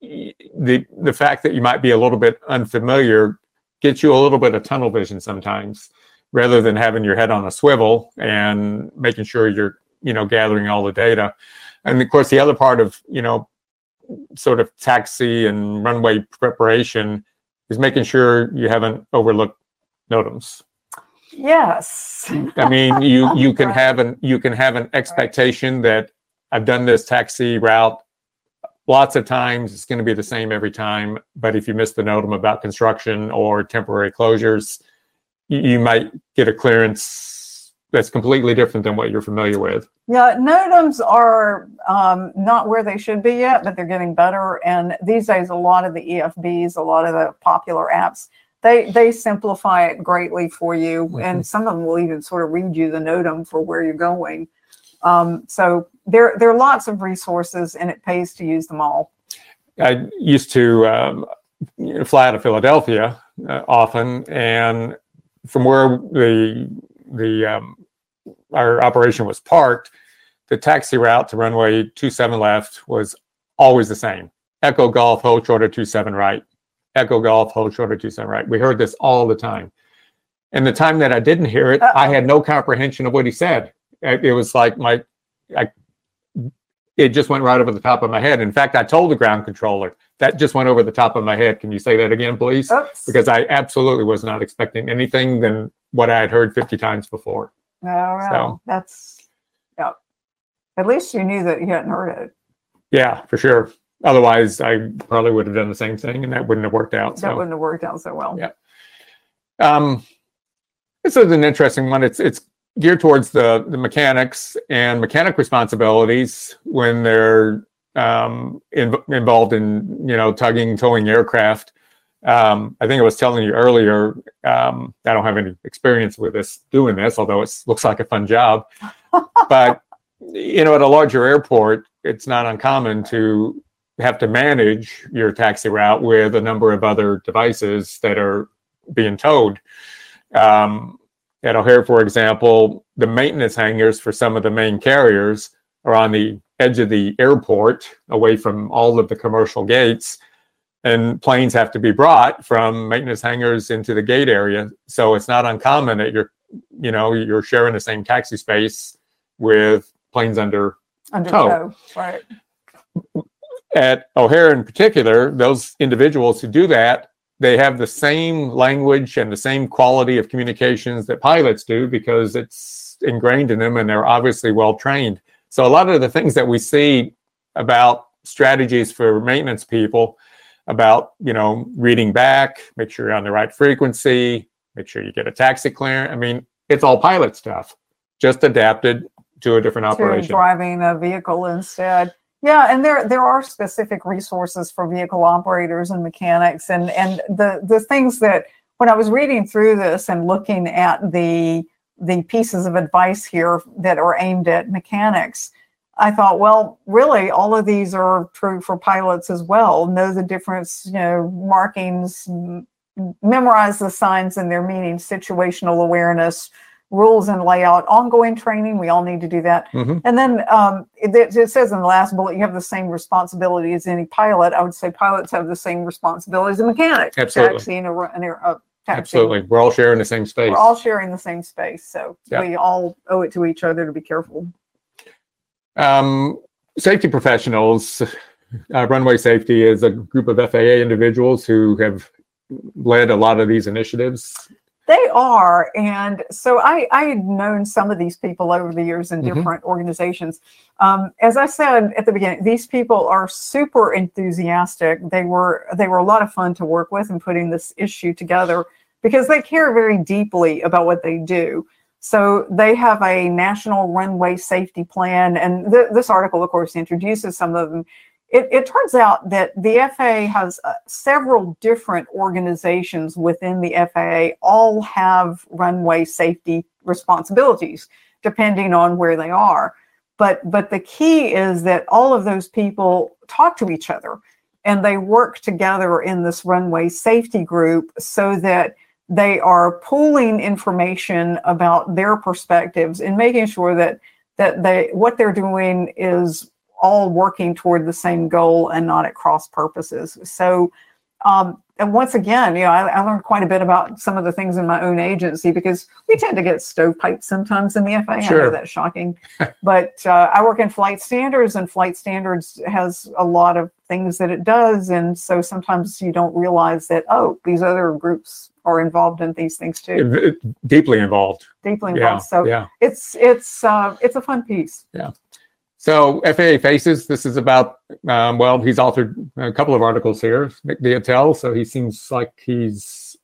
Speaker 1: the the fact that you might be a little bit unfamiliar gets you a little bit of tunnel vision sometimes, rather than having your head on a swivel and making sure you're you know gathering all the data. And of course, the other part of you know sort of taxi and runway preparation is making sure you haven't overlooked NOTAMs.
Speaker 2: Yes.
Speaker 1: I mean, you *laughs* you can have an you can have an expectation that I've done this taxi route lots of times. It's going to be the same every time. But if you miss the NOTAM about construction or temporary closures, you, you might get a clearance that's completely different than what you're familiar with.
Speaker 2: Yeah, NOTAMs are um, not where they should be yet, but they're getting better. And these days, a lot of the EFBs, a lot of the popular apps, they they simplify it greatly for you, and some of them will even sort of read you the NOTAM for where you're going. Um, so there there are lots of resources, and it pays to use them all.
Speaker 1: I used to um, fly out of Philadelphia uh, often, and from where the the um, our operation was parked, the taxi route to runway 27 left was always the same. Echo Golf, hold shorter 27 right. Echo Golf, hold shorter 27 right. We heard this all the time. And the time that I didn't hear it, I
Speaker 2: Uh-oh.
Speaker 1: had no comprehension of what he said. It was like my, I, it just went right over the top of my head. In fact, I told the ground controller that just went over the top of my head. Can you say that again, please?
Speaker 2: Oops.
Speaker 1: Because I absolutely was not expecting anything than what I had heard 50 times before.
Speaker 2: Oh, well,
Speaker 1: So-
Speaker 2: that's yeah. At least you knew that you hadn't heard it.
Speaker 1: Yeah, for sure. Otherwise, I probably would have done the same thing, and that wouldn't have worked out.
Speaker 2: That
Speaker 1: So,
Speaker 2: wouldn't have worked out so well.
Speaker 1: Yeah. um, this is an interesting one. It's it's geared towards the the mechanics and mechanic responsibilities when they're um, in, involved in you know tugging, towing aircraft. Um, I think I was telling you earlier. Um, I don't have any experience with this doing this, although it looks like a fun job. *laughs* but you know, at a larger airport, it's not uncommon to have to manage your taxi route with a number of other devices that are being towed. Um, at O'Hare, for example, the maintenance hangars for some of the main carriers are on the edge of the airport, away from all of the commercial gates, and planes have to be brought from maintenance hangars into the gate area. So it's not uncommon that you're, you know, you're sharing the same taxi space with planes under
Speaker 2: Under
Speaker 1: Tow.
Speaker 2: tow, right?
Speaker 1: At O'Hare in particular, those individuals who do that, they have the same language and the same quality of communications that pilots do because it's ingrained in them and they're obviously well trained. So a lot of the things that we see about strategies for maintenance people about, you know, reading back, make sure you're on the right frequency, make sure you get a taxi clearance. I mean, it's all pilot stuff, just adapted to a different
Speaker 2: to
Speaker 1: operation.
Speaker 2: driving a vehicle instead. Yeah, and there there are specific resources for vehicle operators and mechanics, and and the the things that when I was reading through this and looking at the the pieces of advice here that are aimed at mechanics, I thought, well, really, all of these are true for pilots as well. Know the difference, you know, markings, memorize the signs and their meaning, situational awareness, rules and layout, ongoing training. We all need to do that.
Speaker 1: Mhm.
Speaker 2: And then um, it, it says in the last bullet, you have the same responsibility as any pilot. I would say pilots have the same responsibility as a mechanic.
Speaker 1: Absolutely.
Speaker 2: Taxiing a, ru- an air, a taxi.
Speaker 1: Absolutely. We're all sharing the same space.
Speaker 2: We're all sharing the same space, so
Speaker 1: Yeah.
Speaker 2: we all owe it to each other to be careful.
Speaker 1: Um, safety professionals, uh, runway safety is a group of FAA individuals who have led a lot of these initiatives.
Speaker 2: They are, and so I I had known some of these people over the years in
Speaker 1: Mhm.
Speaker 2: different organizations. Um, as I said at the beginning, these people are super enthusiastic. They were they were a lot of fun to work with in putting this issue together because they care very deeply about what they do. So they have a national runway safety plan, and th- this article, of course, introduces some of them. It, it turns out that the FAA has uh, several different organizations within the FAA, all have runway safety responsibilities, depending on where they are. But but the key is that all of those people talk to each other and they work together in this runway safety group so that they are pooling information about their perspectives and making sure that that they what they're doing is all working toward the same goal and not at cross purposes. So, um, and once again, you know, I, I learned quite a bit about some of the things in my own agency because we tend to get stovepiped sometimes in the FAA. I know that's shocking, *laughs* but uh, I work in flight standards, and flight standards has a lot of things that it does, and so sometimes you don't realize that oh, these other groups are involved in these things too,
Speaker 1: deeply involved.
Speaker 2: deeply
Speaker 1: Yeah.
Speaker 2: involved. So
Speaker 1: yeah.
Speaker 2: it's it's uh, it's a fun piece.
Speaker 1: So FAA Faces, this is about, um, well, he's authored a couple of articles here, Nick Diatel. So he seems like he's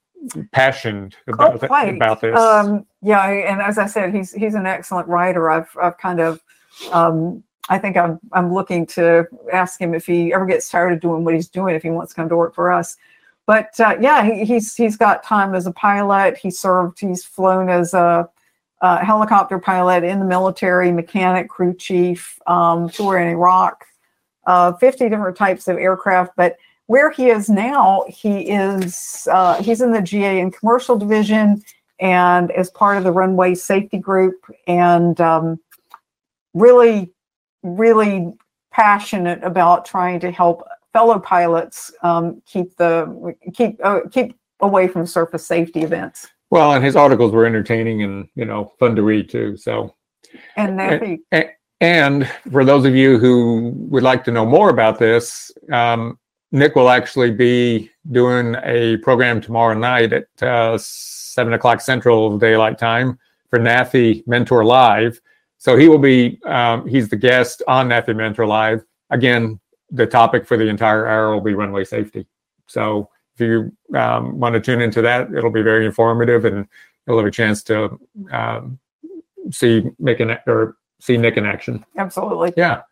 Speaker 1: passionate about,
Speaker 2: oh,
Speaker 1: th- about this.
Speaker 2: Um, yeah, and as I said, he's he's an excellent writer. I've I've kind of, um, I think I'm I'm looking to ask him if he ever gets tired of doing what he's doing, if he wants to come to work for us. But uh, yeah, he, he's he's got time as a pilot. He served. He's flown as a, a helicopter pilot in the military, mechanic, crew chief, um, tour in Iraq, uh, 50 different types of aircraft. But where he is now, he is uh, he's in the GA and commercial division and as part of the runway safety group and um, really really passionate about trying to help fellow pilots um, keep the keep uh, keep away from surface safety events
Speaker 1: well, and his articles were entertaining and, you know, fun to read too. So,
Speaker 2: and NAFI,
Speaker 1: and for those of you who would like to know more about this, um, Nick will actually be doing a program tomorrow night at uh, seven o'clock Central Daylight Time for NAFI Mentor Live. So he will be, um, he's the guest on NAFI Mentor Live. Again, the topic for the entire hour will be runway safety. So if you um, want to tune into that, it'll be very informative and you'll have a chance to um, see Nick in, or see Nick in action.
Speaker 2: absolutely
Speaker 1: Yeah.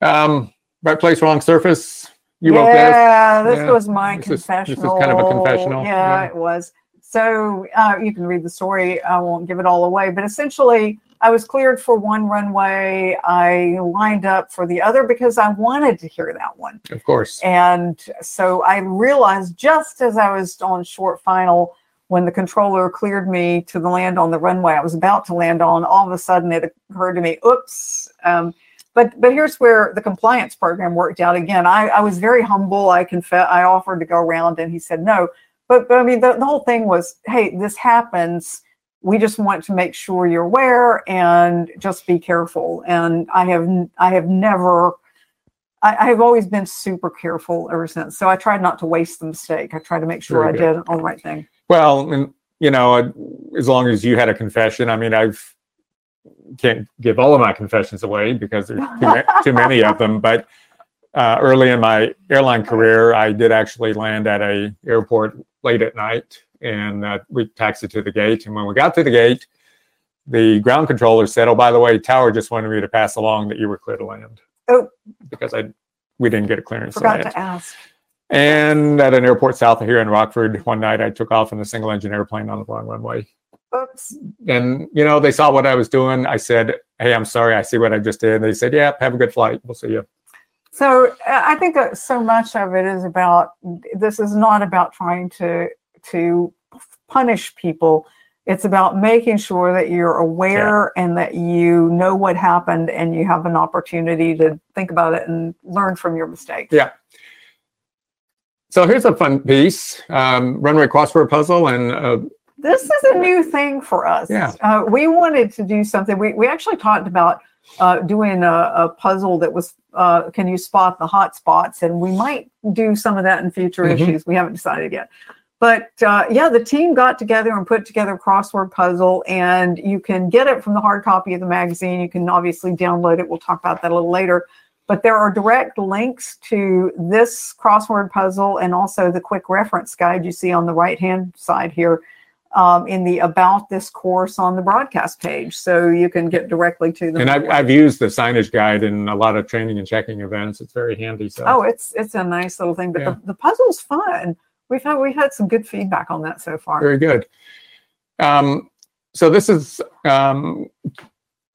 Speaker 1: Um, right place, wrong surface. You wrote this.
Speaker 2: yeah, this
Speaker 1: Yeah.
Speaker 2: was my
Speaker 1: This is- this is
Speaker 2: confessional.
Speaker 1: kind of a confessional,
Speaker 2: Yeah,
Speaker 1: yeah.
Speaker 2: it was. So uh, you can read the story. I won't give it all away, but essentially, I was cleared for one runway. I lined up for the other because I wanted to hear that one.
Speaker 1: Of course.
Speaker 2: And so I realized just as I was on short final, when the controller cleared me to the land on the runway I was about to land on, all of a sudden it occurred to me, oops. Um, but but here's where the compliance program worked out again. I, I was very humble. I confess I offered to go around and he said no. But, but I mean the, the whole thing was, hey, this happens. We just want to make sure you're aware and just be careful. And I have I have never I, I have always been super careful ever since. So I tried not to waste the mistake. I tried to make sure I did all the right thing.
Speaker 1: Well, and you know, as long as you had a confession, I mean, I've can't give all of my confessions away because there's too, too many of them. *laughs* But uh, early in my airline career, I did actually land at a airport late at night, and uh, we taxied to the gate. And when we got to the gate, the ground controller said, "Oh, by the way, tower just wanted me to pass along that you were clear to land."
Speaker 2: Oh.
Speaker 1: because I we didn't get a clearance to
Speaker 2: Forgot
Speaker 1: land.
Speaker 2: to ask.
Speaker 1: And at an airport south of here in Rockford, one night I took off in a single engine airplane on the wrong runway.
Speaker 2: Oops.
Speaker 1: And, you know, they saw what I was doing. I said, Hey, I'm sorry. I see what I just did. They said, Yeah, have a good flight. We'll see you.
Speaker 2: So uh, I think so much of it is about this is not about trying to to punish people. It's about making sure that you're aware and that you know what happened and you have an opportunity to think about it and learn from your mistake.
Speaker 1: Yeah. So here's a fun piece: um, runway crossword puzzle, and uh,
Speaker 2: this is a new thing for us.
Speaker 1: Yeah.
Speaker 2: Uh, we wanted to do something. We, we actually talked about uh, doing a, a puzzle that was uh, can you spot the hot spots, and we might do some of that in future
Speaker 1: Mhm.
Speaker 2: issues. We haven't decided yet. But uh, yeah, the team got together and put together a crossword puzzle, and you can get it from the hard copy of the magazine. You can obviously download it. We'll talk about that a little later. But there are direct links to this crossword puzzle and also the quick reference guide you see on the right hand side here um, in the About This course on the broadcast page. So you can get directly to them.
Speaker 1: and I've, I've used the signage guide in a lot of training and checking events. It's very handy. So
Speaker 2: Oh, it's it's a nice little thing, but
Speaker 1: Yeah.
Speaker 2: the, the puzzle's fun. We've had we had some good feedback on that so far.
Speaker 1: very good. Um, so this is um,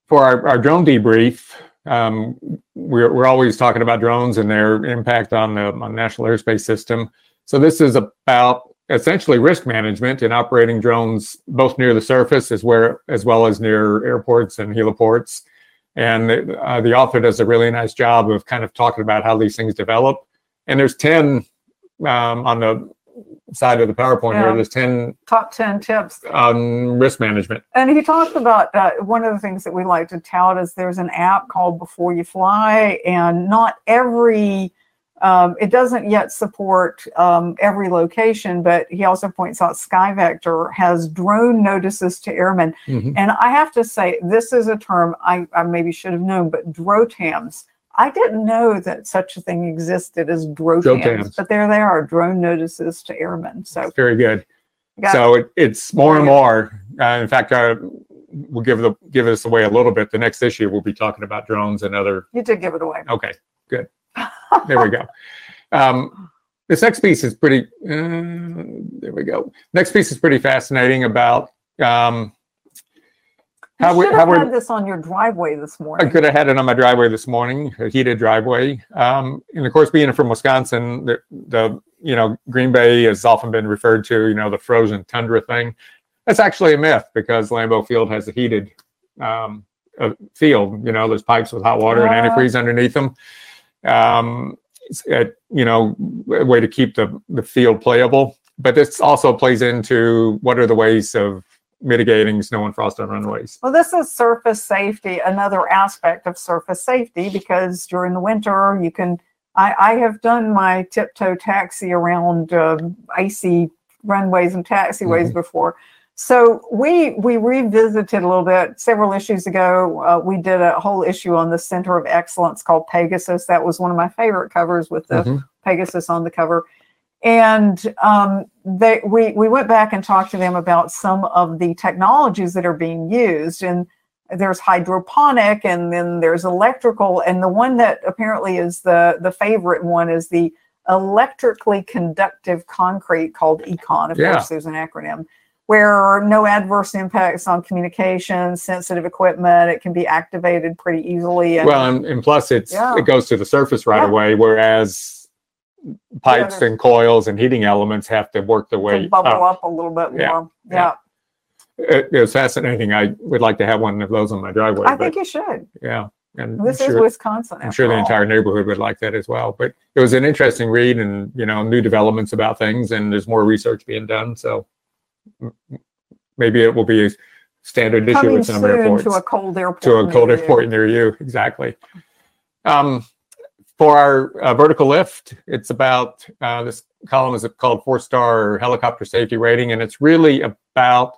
Speaker 1: for our, our drone debrief. Um, we're, we're always talking about drones and their impact on the on national airspace system. So this is about essentially risk management and operating drones both near the surface as where as well as near airports and heliports. And uh, the author does a really nice job of kind of talking about how these things develop. And there's ten um, on the side of the PowerPoint
Speaker 2: Yeah.
Speaker 1: here. There's ten
Speaker 2: Top ten tips,
Speaker 1: on risk management.
Speaker 2: and he talked about uh, one of the things that we like to tout is there's an app called B4UFLY, and not every um, it doesn't yet support um, every location, but he also points out SkyVector has drone notices to airmen.
Speaker 1: Mhm.
Speaker 2: And I have to say, this is a term I, I maybe should have known, but drotams. I didn't know that such a thing existed as Drotams. but there they are, drone notices to airmen. So,
Speaker 1: Very good. So it, it's more and more. Uh, in fact, uh, we'll give the give us away a little bit. The next issue we'll be talking about drones and other.
Speaker 2: you did give it away.
Speaker 1: Okay, good. There we go. *laughs* Um, this next piece is pretty. Uh, there we go. Next piece is pretty fascinating about um,
Speaker 2: You
Speaker 1: how we
Speaker 2: should have had this on your driveway this morning.
Speaker 1: I could have had it on my driveway this morning, a heated driveway. Um, and of course, being from Wisconsin, the, the you know Green Bay has often been referred to, you know, the frozen tundra thing. That's actually a myth because Lambeau Field has a heated um, uh, field. You know, there's pipes with hot water and antifreeze underneath them. Um, it's a, you know a way to keep the the field playable. But this also plays into what are the ways of mitigating snow and frost on runways.
Speaker 2: Well, this is surface safety, another aspect of surface safety, because during the winter you can. I, I have done my tiptoe taxi around um, icy runways and taxiways
Speaker 1: Mhm.
Speaker 2: before. So we we revisited a little bit several issues ago. Uh, we did a whole issue on the Center of Excellence called PEGASAS. That was one of my favorite covers with the
Speaker 1: Mhm.
Speaker 2: Pegasus on the cover. And um, they, we, we went back and talked to them about some of the technologies that are being used. And there's hydroponic and then there's electrical. And the one that apparently is the, the favorite one is the electrically conductive concrete called ECON. Of
Speaker 1: Yeah.
Speaker 2: course, there's an acronym where no adverse impacts on communication, sensitive equipment. It can be activated pretty easily. And
Speaker 1: Well, and, and plus it's
Speaker 2: Yeah.
Speaker 1: it goes to the surface right
Speaker 2: Yeah.
Speaker 1: away, whereas pipes
Speaker 2: there's-
Speaker 1: and coils and heating elements have to work their
Speaker 2: to
Speaker 1: way
Speaker 2: bubble
Speaker 1: up.
Speaker 2: up a little bit
Speaker 1: Yeah.
Speaker 2: more.
Speaker 1: Yeah.
Speaker 2: yeah.
Speaker 1: It, it was fascinating. I would like to have one of those on my driveway.
Speaker 2: I
Speaker 1: but
Speaker 2: think you should.
Speaker 1: yeah, and
Speaker 2: This is
Speaker 1: sure,
Speaker 2: Wisconsin.
Speaker 1: I'm sure the
Speaker 2: all.
Speaker 1: entire neighborhood would like that as well. But it was an interesting read, and you know, new developments about things, and there's more research being done. So m- m- maybe it will be a standard issue
Speaker 2: coming
Speaker 1: with some
Speaker 2: soon
Speaker 1: airports
Speaker 2: to a cold airport.
Speaker 1: to a
Speaker 2: near
Speaker 1: cold
Speaker 2: you.
Speaker 1: airport near you. Exactly. Um, for our uh, vertical lift, it's about uh, this column is called four star helicopter safety rating, and it's really about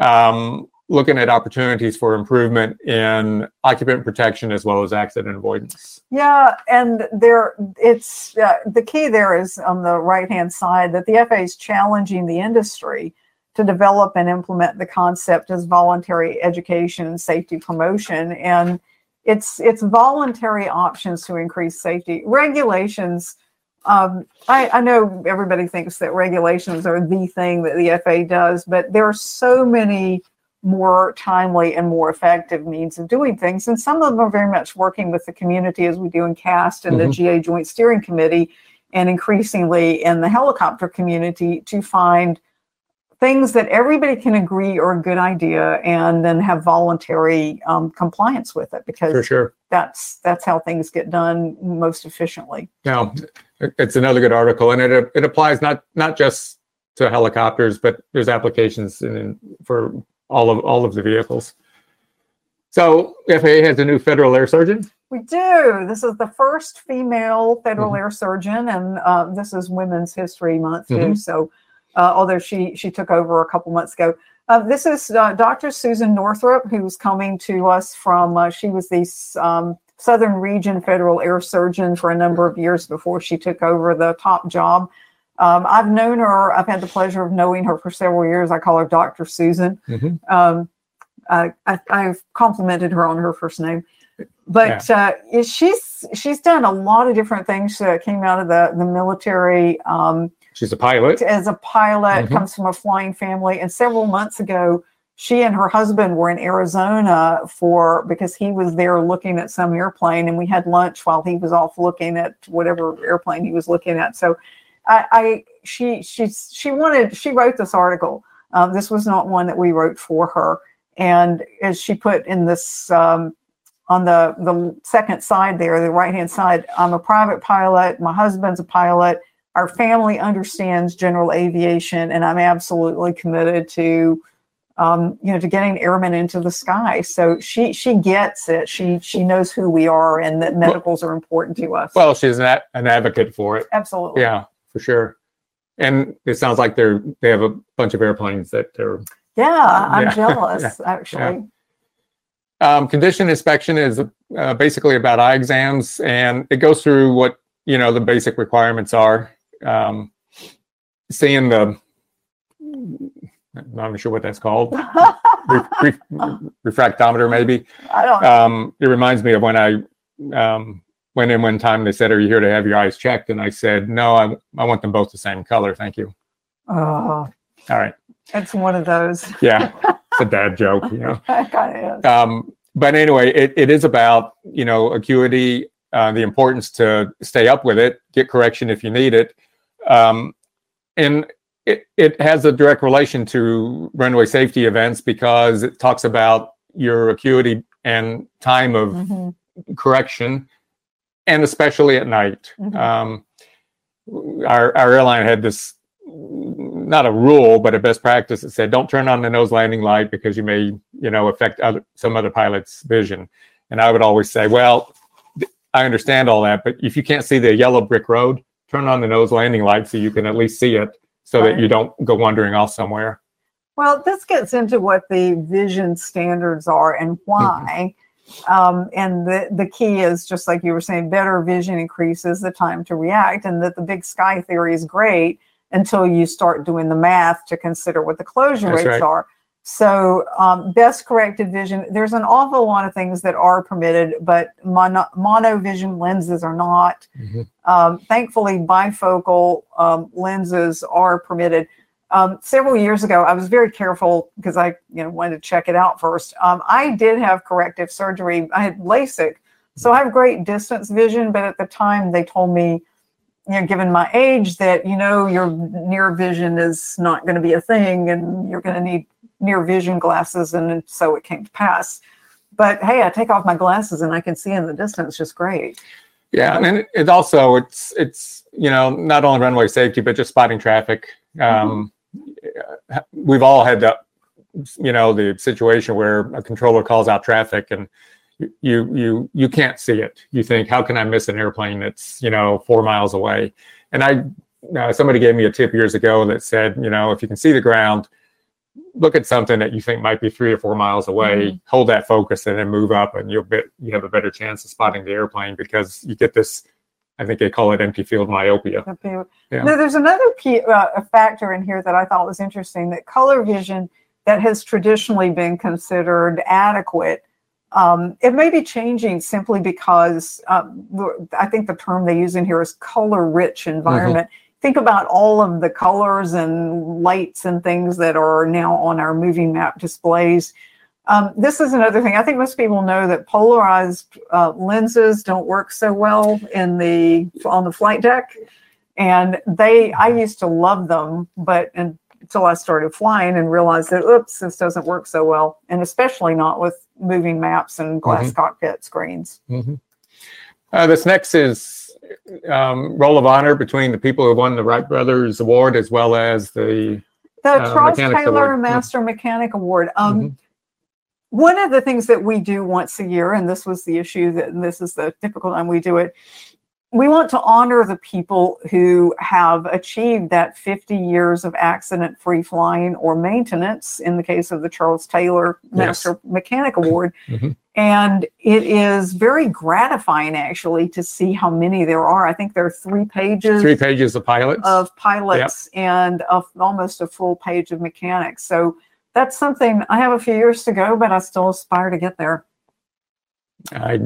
Speaker 1: um, looking at opportunities for improvement in occupant protection as well as accident avoidance.
Speaker 2: Yeah, and there, it's uh, the key there is on the right hand side that the FAA is challenging the industry to develop and implement the concept as voluntary education and safety promotion, and it's it's voluntary options to increase safety regulations. Um, I, I know everybody thinks that regulations are the thing that the FAA does, but there are so many more timely and more effective means of doing things. And some of them are very much working with the community as we do in CAST and
Speaker 1: Mhm.
Speaker 2: the GA Joint Steering Committee, and increasingly in the helicopter community to find things that everybody can agree are a good idea and then have voluntary um, compliance with it. Because
Speaker 1: sure.
Speaker 2: that's that's how things get done most efficiently.
Speaker 1: Now, it's another good article, and it it applies not not just to helicopters, but there's applications in, for all of all of the vehicles. So FAA has a new federal air surgeon.
Speaker 2: We do. This is the first female federal mm-hmm. air surgeon, and uh, this is Women's History Month too. Mm-hmm. So, uh, although she she took over a couple months ago, uh, this is uh, Dr. Susan Northrup, who's coming to us from. Uh, she was the um, Southern Region Federal Air Surgeon for a number of years before she took over the top job. Um, I've known her. I've had the pleasure of knowing her for several years. I call her Dr. Susan. Mm-hmm. Um, I, have complimented her on her first name but yeah. uh, she's she's done a lot of different things. that came out of the the military. Um,
Speaker 1: she's a pilot.
Speaker 2: As a pilot, mm-hmm. comes from a flying family. And several months ago, she and her husband were in Arizona for because he was there looking at some airplane, and we had lunch while he was off looking at whatever airplane he was looking at. So, I, I she she she wanted she wrote this article. Um, this was not one that we wrote for her, and as she put in this. Um, on the, the second side there, the right hand side, I'm a private pilot. My husband's a pilot. Our family understands general aviation, and I'm absolutely committed to, um, you know, to getting airmen into the sky. So she she gets it. She she knows who we are and that medicals are important to us.
Speaker 1: Well, she's an, an advocate for it.
Speaker 2: Absolutely.
Speaker 1: Yeah, for sure. And it sounds like they're they have a bunch of airplanes that they're.
Speaker 2: Yeah, I'm yeah. *laughs* jealous yeah. actually. Yeah.
Speaker 1: Um, condition inspection is uh, basically about eye exams, and it goes through what you know the basic requirements are. Um, seeing the, I'm not sure what that's called, *laughs* re- re- refractometer maybe.
Speaker 2: I don't.
Speaker 1: Um, it reminds me of when I um, went in one time. They said, "Are you here to have your eyes checked?" And I said, "No, I I want them both the same color. Thank you."
Speaker 2: Oh.
Speaker 1: All right.
Speaker 2: It's one of those.
Speaker 1: yeah. It's a *laughs* dad joke, you know.
Speaker 2: kind of
Speaker 1: is. Um, but anyway, it, it is about, you know, acuity, uh, the importance to stay up with it, get correction if you need it. Um, and it, it has a direct relation to runway safety events because it talks about your acuity and time of mm-hmm. correction, and especially at night. Mm-hmm. Um, our, our airline had this not a rule, but a best practice that said don't turn on the nose landing light because you may, you know, affect other, some other pilot's vision. And I would always say, well, I understand all that, but if you can't see the yellow brick road, turn on the nose landing light so you can at least see it so right. that you don't go wandering off somewhere.
Speaker 2: Well, this gets into what the vision standards are and why. Mm-hmm. Um, and the, the key is just like you were saying, better vision increases the time to react, and that the big sky theory is great until you start doing the math to consider what the closure That's rates right. are. So, um, best corrected vision, there's an awful lot of things that are permitted, but mono, monovision lenses are not. Mm-hmm. Um, thankfully, bifocal um, lenses are permitted. Um, several years ago, I was very careful because I you know, wanted to check it out first. Um, I did have corrective surgery, I had LASIK. So I have great distance vision, but at the time they told me you know, given my age, that you know your near vision is not going to be a thing, and you're going to need near vision glasses, and so it came to pass. But hey, I take off my glasses and I can see in the distance just great.
Speaker 1: Yeah, and it also it's it's you know not only runway safety but just spotting traffic. Um, mm-hmm. We've all had that you know the situation where a controller calls out traffic and you you you can't see it. You think, how can I miss an airplane that's you know four miles away? And I uh, somebody gave me a tip years ago that said, you know, if you can see the ground, look at something that you think might be three or four miles away, mm-hmm. hold that focus, and then move up, and you'll bet you have a better chance of spotting the airplane because you get this. I think they call it empty field myopia.
Speaker 2: Okay. Yeah. Now, there's another key uh, factor in here that I thought was interesting. That color vision that has traditionally been considered adequate um, it may be changing simply because um, I think the term they use in here is color rich environment. Mm-hmm. Think about all of the colors and lights and things that are now on our moving map displays. Um, this is another thing. I think most people know that polarized uh, lenses don't work so well in the on the flight deck, and they. I used to love them, but until I started flying and realized that, oops, this doesn't work so well. And especially not with moving maps and glass
Speaker 1: Mhm.
Speaker 2: cockpit screens.
Speaker 1: Mhm. Uh, this next is um, roll of honor between the people who won the Wright Brothers Award as well as the
Speaker 2: The
Speaker 1: Uh,
Speaker 2: Charles
Speaker 1: Mechanics
Speaker 2: Taylor
Speaker 1: Award.
Speaker 2: Master Mechanic Award. Um,
Speaker 1: Mhm.
Speaker 2: One of the things that we do once a year, and this was the issue that and this is the typical time we do it, we want to honor the people who have achieved that 50 years of accident free flying or maintenance in the case of the Charles Taylor Master Mechanic Award. *laughs*
Speaker 1: Mhm.
Speaker 2: And it is very gratifying actually to see how many there are. I think there are three pages
Speaker 1: three pages of pilots.
Speaker 2: of pilots and a, almost a full page of mechanics. So that's something I have a few years to go, but I still aspire to get there.
Speaker 1: I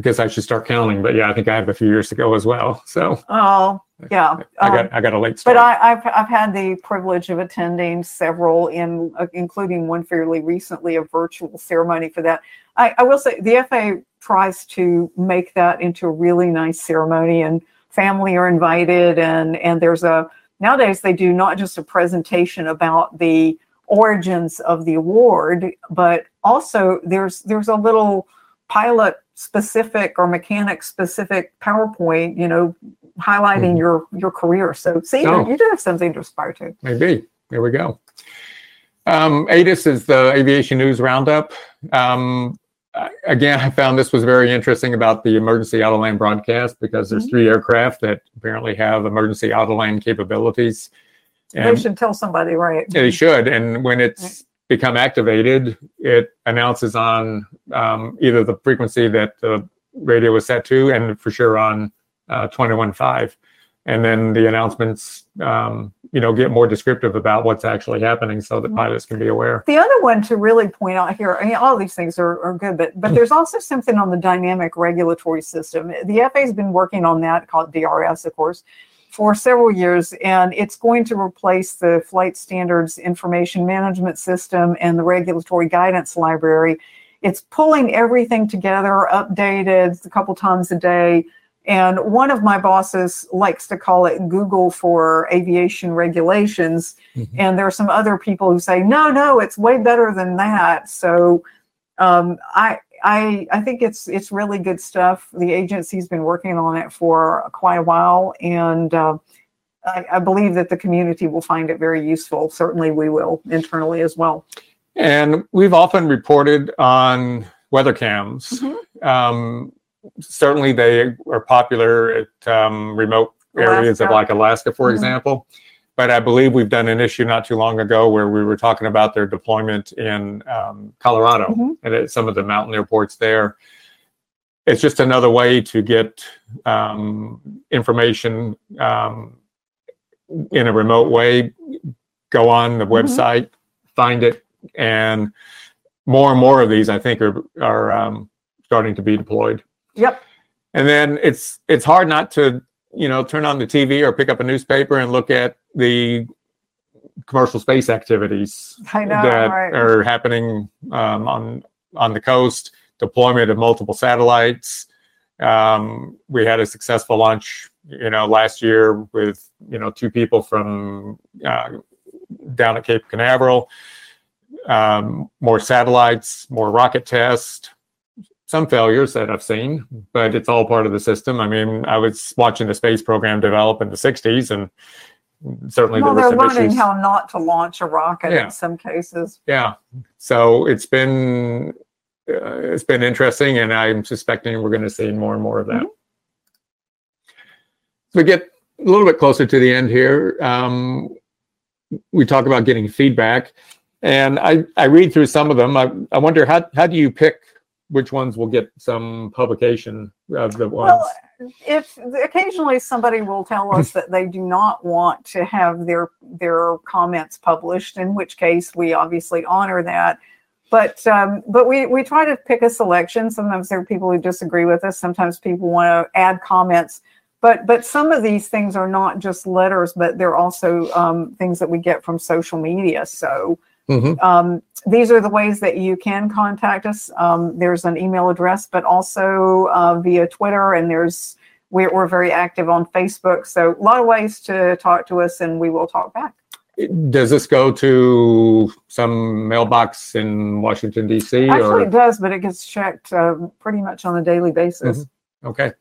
Speaker 1: guess I should start counting, but yeah, I think I have a few years to go as well. So
Speaker 2: Oh, yeah.
Speaker 1: I
Speaker 2: Um,
Speaker 1: got I got a late start.
Speaker 2: but I, I've I've had the privilege of attending several, in uh, including one fairly recently, a virtual ceremony for that. I, I will say the FA tries to make that into a really nice ceremony, and family are invited, and and there's a nowadays they do not just a presentation about the origins of the award, but also there's there's a little pilot specific or mechanic specific PowerPoint, you know, highlighting
Speaker 1: Mhm.
Speaker 2: your your career. So see,
Speaker 1: Oh.
Speaker 2: you do have something to aspire to.
Speaker 1: Maybe. There we go. Um, ATIS is the Aviation News Roundup. Um, again, I found this was very interesting about the emergency autoland broadcast because there's
Speaker 2: Mhm.
Speaker 1: three aircraft that apparently have emergency autoland capabilities.
Speaker 2: they
Speaker 1: And
Speaker 2: should tell somebody, right?
Speaker 1: they should. And when it's become activated, it announces on um, either the frequency that the radio was set to and for sure on uh, 21.5. And then the announcements, um, you know, get more descriptive about what's actually happening so that
Speaker 2: Mhm.
Speaker 1: pilots can be aware.
Speaker 2: The other one to really point out here, I mean, all these things are, are good, but but there's also something on the dynamic regulatory system. The FAA has been working on that, called DRS, of course, for several years, and it's going to replace the Flight Standards Information Management System and the Regulatory Guidance Library. It's pulling everything together, updated a couple times a day. And one of my bosses likes to call it Google for aviation regulations.
Speaker 1: Mhm.
Speaker 2: And there are some other people who say, no, no, it's way better than that. So um, I, I, I think it's it's really good stuff. The agency's been working on it for quite a while, and uh, I, I believe that the community will find it very useful. Certainly, we will internally as well.
Speaker 1: And we've often reported on weather cams.
Speaker 2: Mhm.
Speaker 1: Um, certainly, they are popular at um, remote areas of like Alaska, for
Speaker 2: Mhm.
Speaker 1: example. But I believe we've done an issue not too long ago where we were talking about their deployment in um, Colorado
Speaker 2: Mhm.
Speaker 1: and at some of the mountain airports there. It's just another way to get um, information um, in a remote way. Go on the
Speaker 2: Mhm.
Speaker 1: website, find it, and more and more of these, I think, are are um, starting to be deployed.
Speaker 2: Yep.
Speaker 1: And then it's it's hard not to you know turn on the TV or pick up a newspaper and look at the commercial space activities
Speaker 2: know,
Speaker 1: that
Speaker 2: right.
Speaker 1: are happening um, on on the coast. Deployment of multiple satellites. Um, we had a successful launch, you know, last year with you know two people from uh, down at Cape Canaveral. Um, more satellites, more rocket tests, some failures that I've seen, but it's all part of the system. I mean, I was watching the space program develop in the 60s, and certainly
Speaker 2: well, they're learning
Speaker 1: issues.
Speaker 2: how not to launch a rocket
Speaker 1: Yeah.
Speaker 2: in some cases.
Speaker 1: yeah, so it's been uh, it's been interesting, and I'm suspecting we're going to see more and more of that.
Speaker 2: Mhm.
Speaker 1: So we get a little bit closer to the end here. Um, we talk about getting feedback, and I I read through some of them. I I wonder how how do you pick which ones will get some publication of the ones?
Speaker 2: Well, if occasionally somebody will tell us that they do not want to have their their comments published, in which case we obviously honor that. But um, but we we try to pick a selection. Sometimes there are people who disagree with us. Sometimes people want to add comments. But but some of these things are not just letters, but they're also um, things that we get from social media. So
Speaker 1: Mhm.
Speaker 2: um, these are the ways that you can contact us. Um, there's an email address, but also uh, via Twitter, and there's we're, we're very active on Facebook. So a lot of ways to talk to us, and we will talk back.
Speaker 1: Does this go to some mailbox in Washington D.C.
Speaker 2: Actually,
Speaker 1: or
Speaker 2: it does, but it gets checked uh, pretty much on a daily basis.
Speaker 1: Mhm. okay?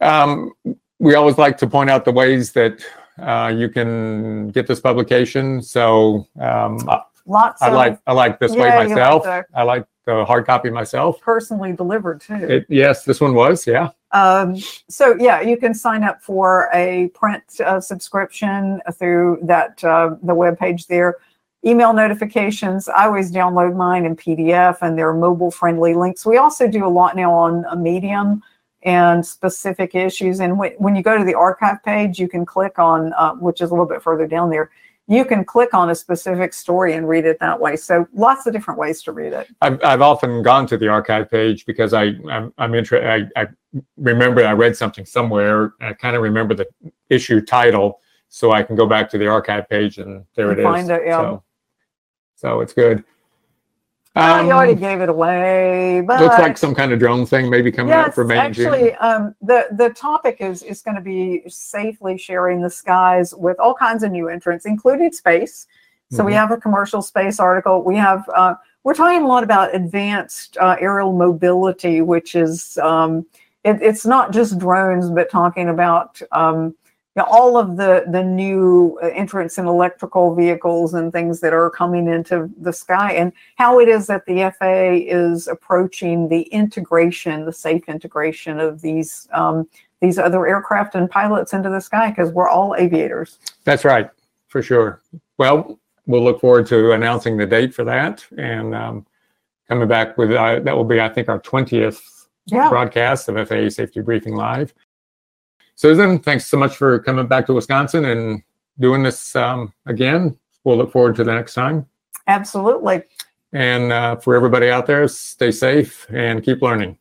Speaker 1: Um, we always like to point out the ways that uh, you can get this publication. So um, I,
Speaker 2: Lots
Speaker 1: I
Speaker 2: of
Speaker 1: like I like this way
Speaker 2: Yeah, like
Speaker 1: myself.
Speaker 2: the-
Speaker 1: I like the hard copy myself.
Speaker 2: personally delivered too.
Speaker 1: It, yes, this one was. Yeah.
Speaker 2: Um, so yeah, you can sign up for a print uh, subscription through that uh, the web page there. Email notifications. I always download mine in PDF, and they're mobile friendly links. We also do a lot now on a Medium and specific issues. And when, when you go to the archive page, you can click on, uh, which is a little bit further down there. You can click on a specific story and read it that way. So lots of different ways to read it.
Speaker 1: I've, I've often gone to the archive page because I I'm, I'm interested. I, I remember I read something somewhere. I kind of remember the issue title, so I can go back to the archive page and there
Speaker 2: And
Speaker 1: it is.
Speaker 2: it, yeah.
Speaker 1: So, so it's good. Um,
Speaker 2: you already gave it away, but
Speaker 1: looks like some kind of drone thing maybe coming up for May
Speaker 2: actually, um, the the topic is is going to be safely sharing the skies with all kinds of new entrants, including space. So we
Speaker 1: Mhm.
Speaker 2: have a commercial space article. We have uh, we're talking a lot about advanced uh, aerial mobility, which is um, it, it's not just drones, but talking about um, you know, all of the the new uh, entrants in electrical vehicles and things that are coming into the sky, and how it is that the FAA is approaching the integration, the safe integration of these um, these other aircraft and pilots into the sky, because we're all aviators.
Speaker 1: That's right, for sure. Well, we'll look forward to announcing the date for that and um, coming back with uh, that will be, I think, our twentieth
Speaker 2: Yeah.
Speaker 1: broadcast of FAA Safety Briefing Live. Susan, thanks so much for coming back to Wisconsin and doing this um, again. We'll look forward to the next time.
Speaker 2: Absolutely.
Speaker 1: And uh, for everybody out there, stay safe and keep learning.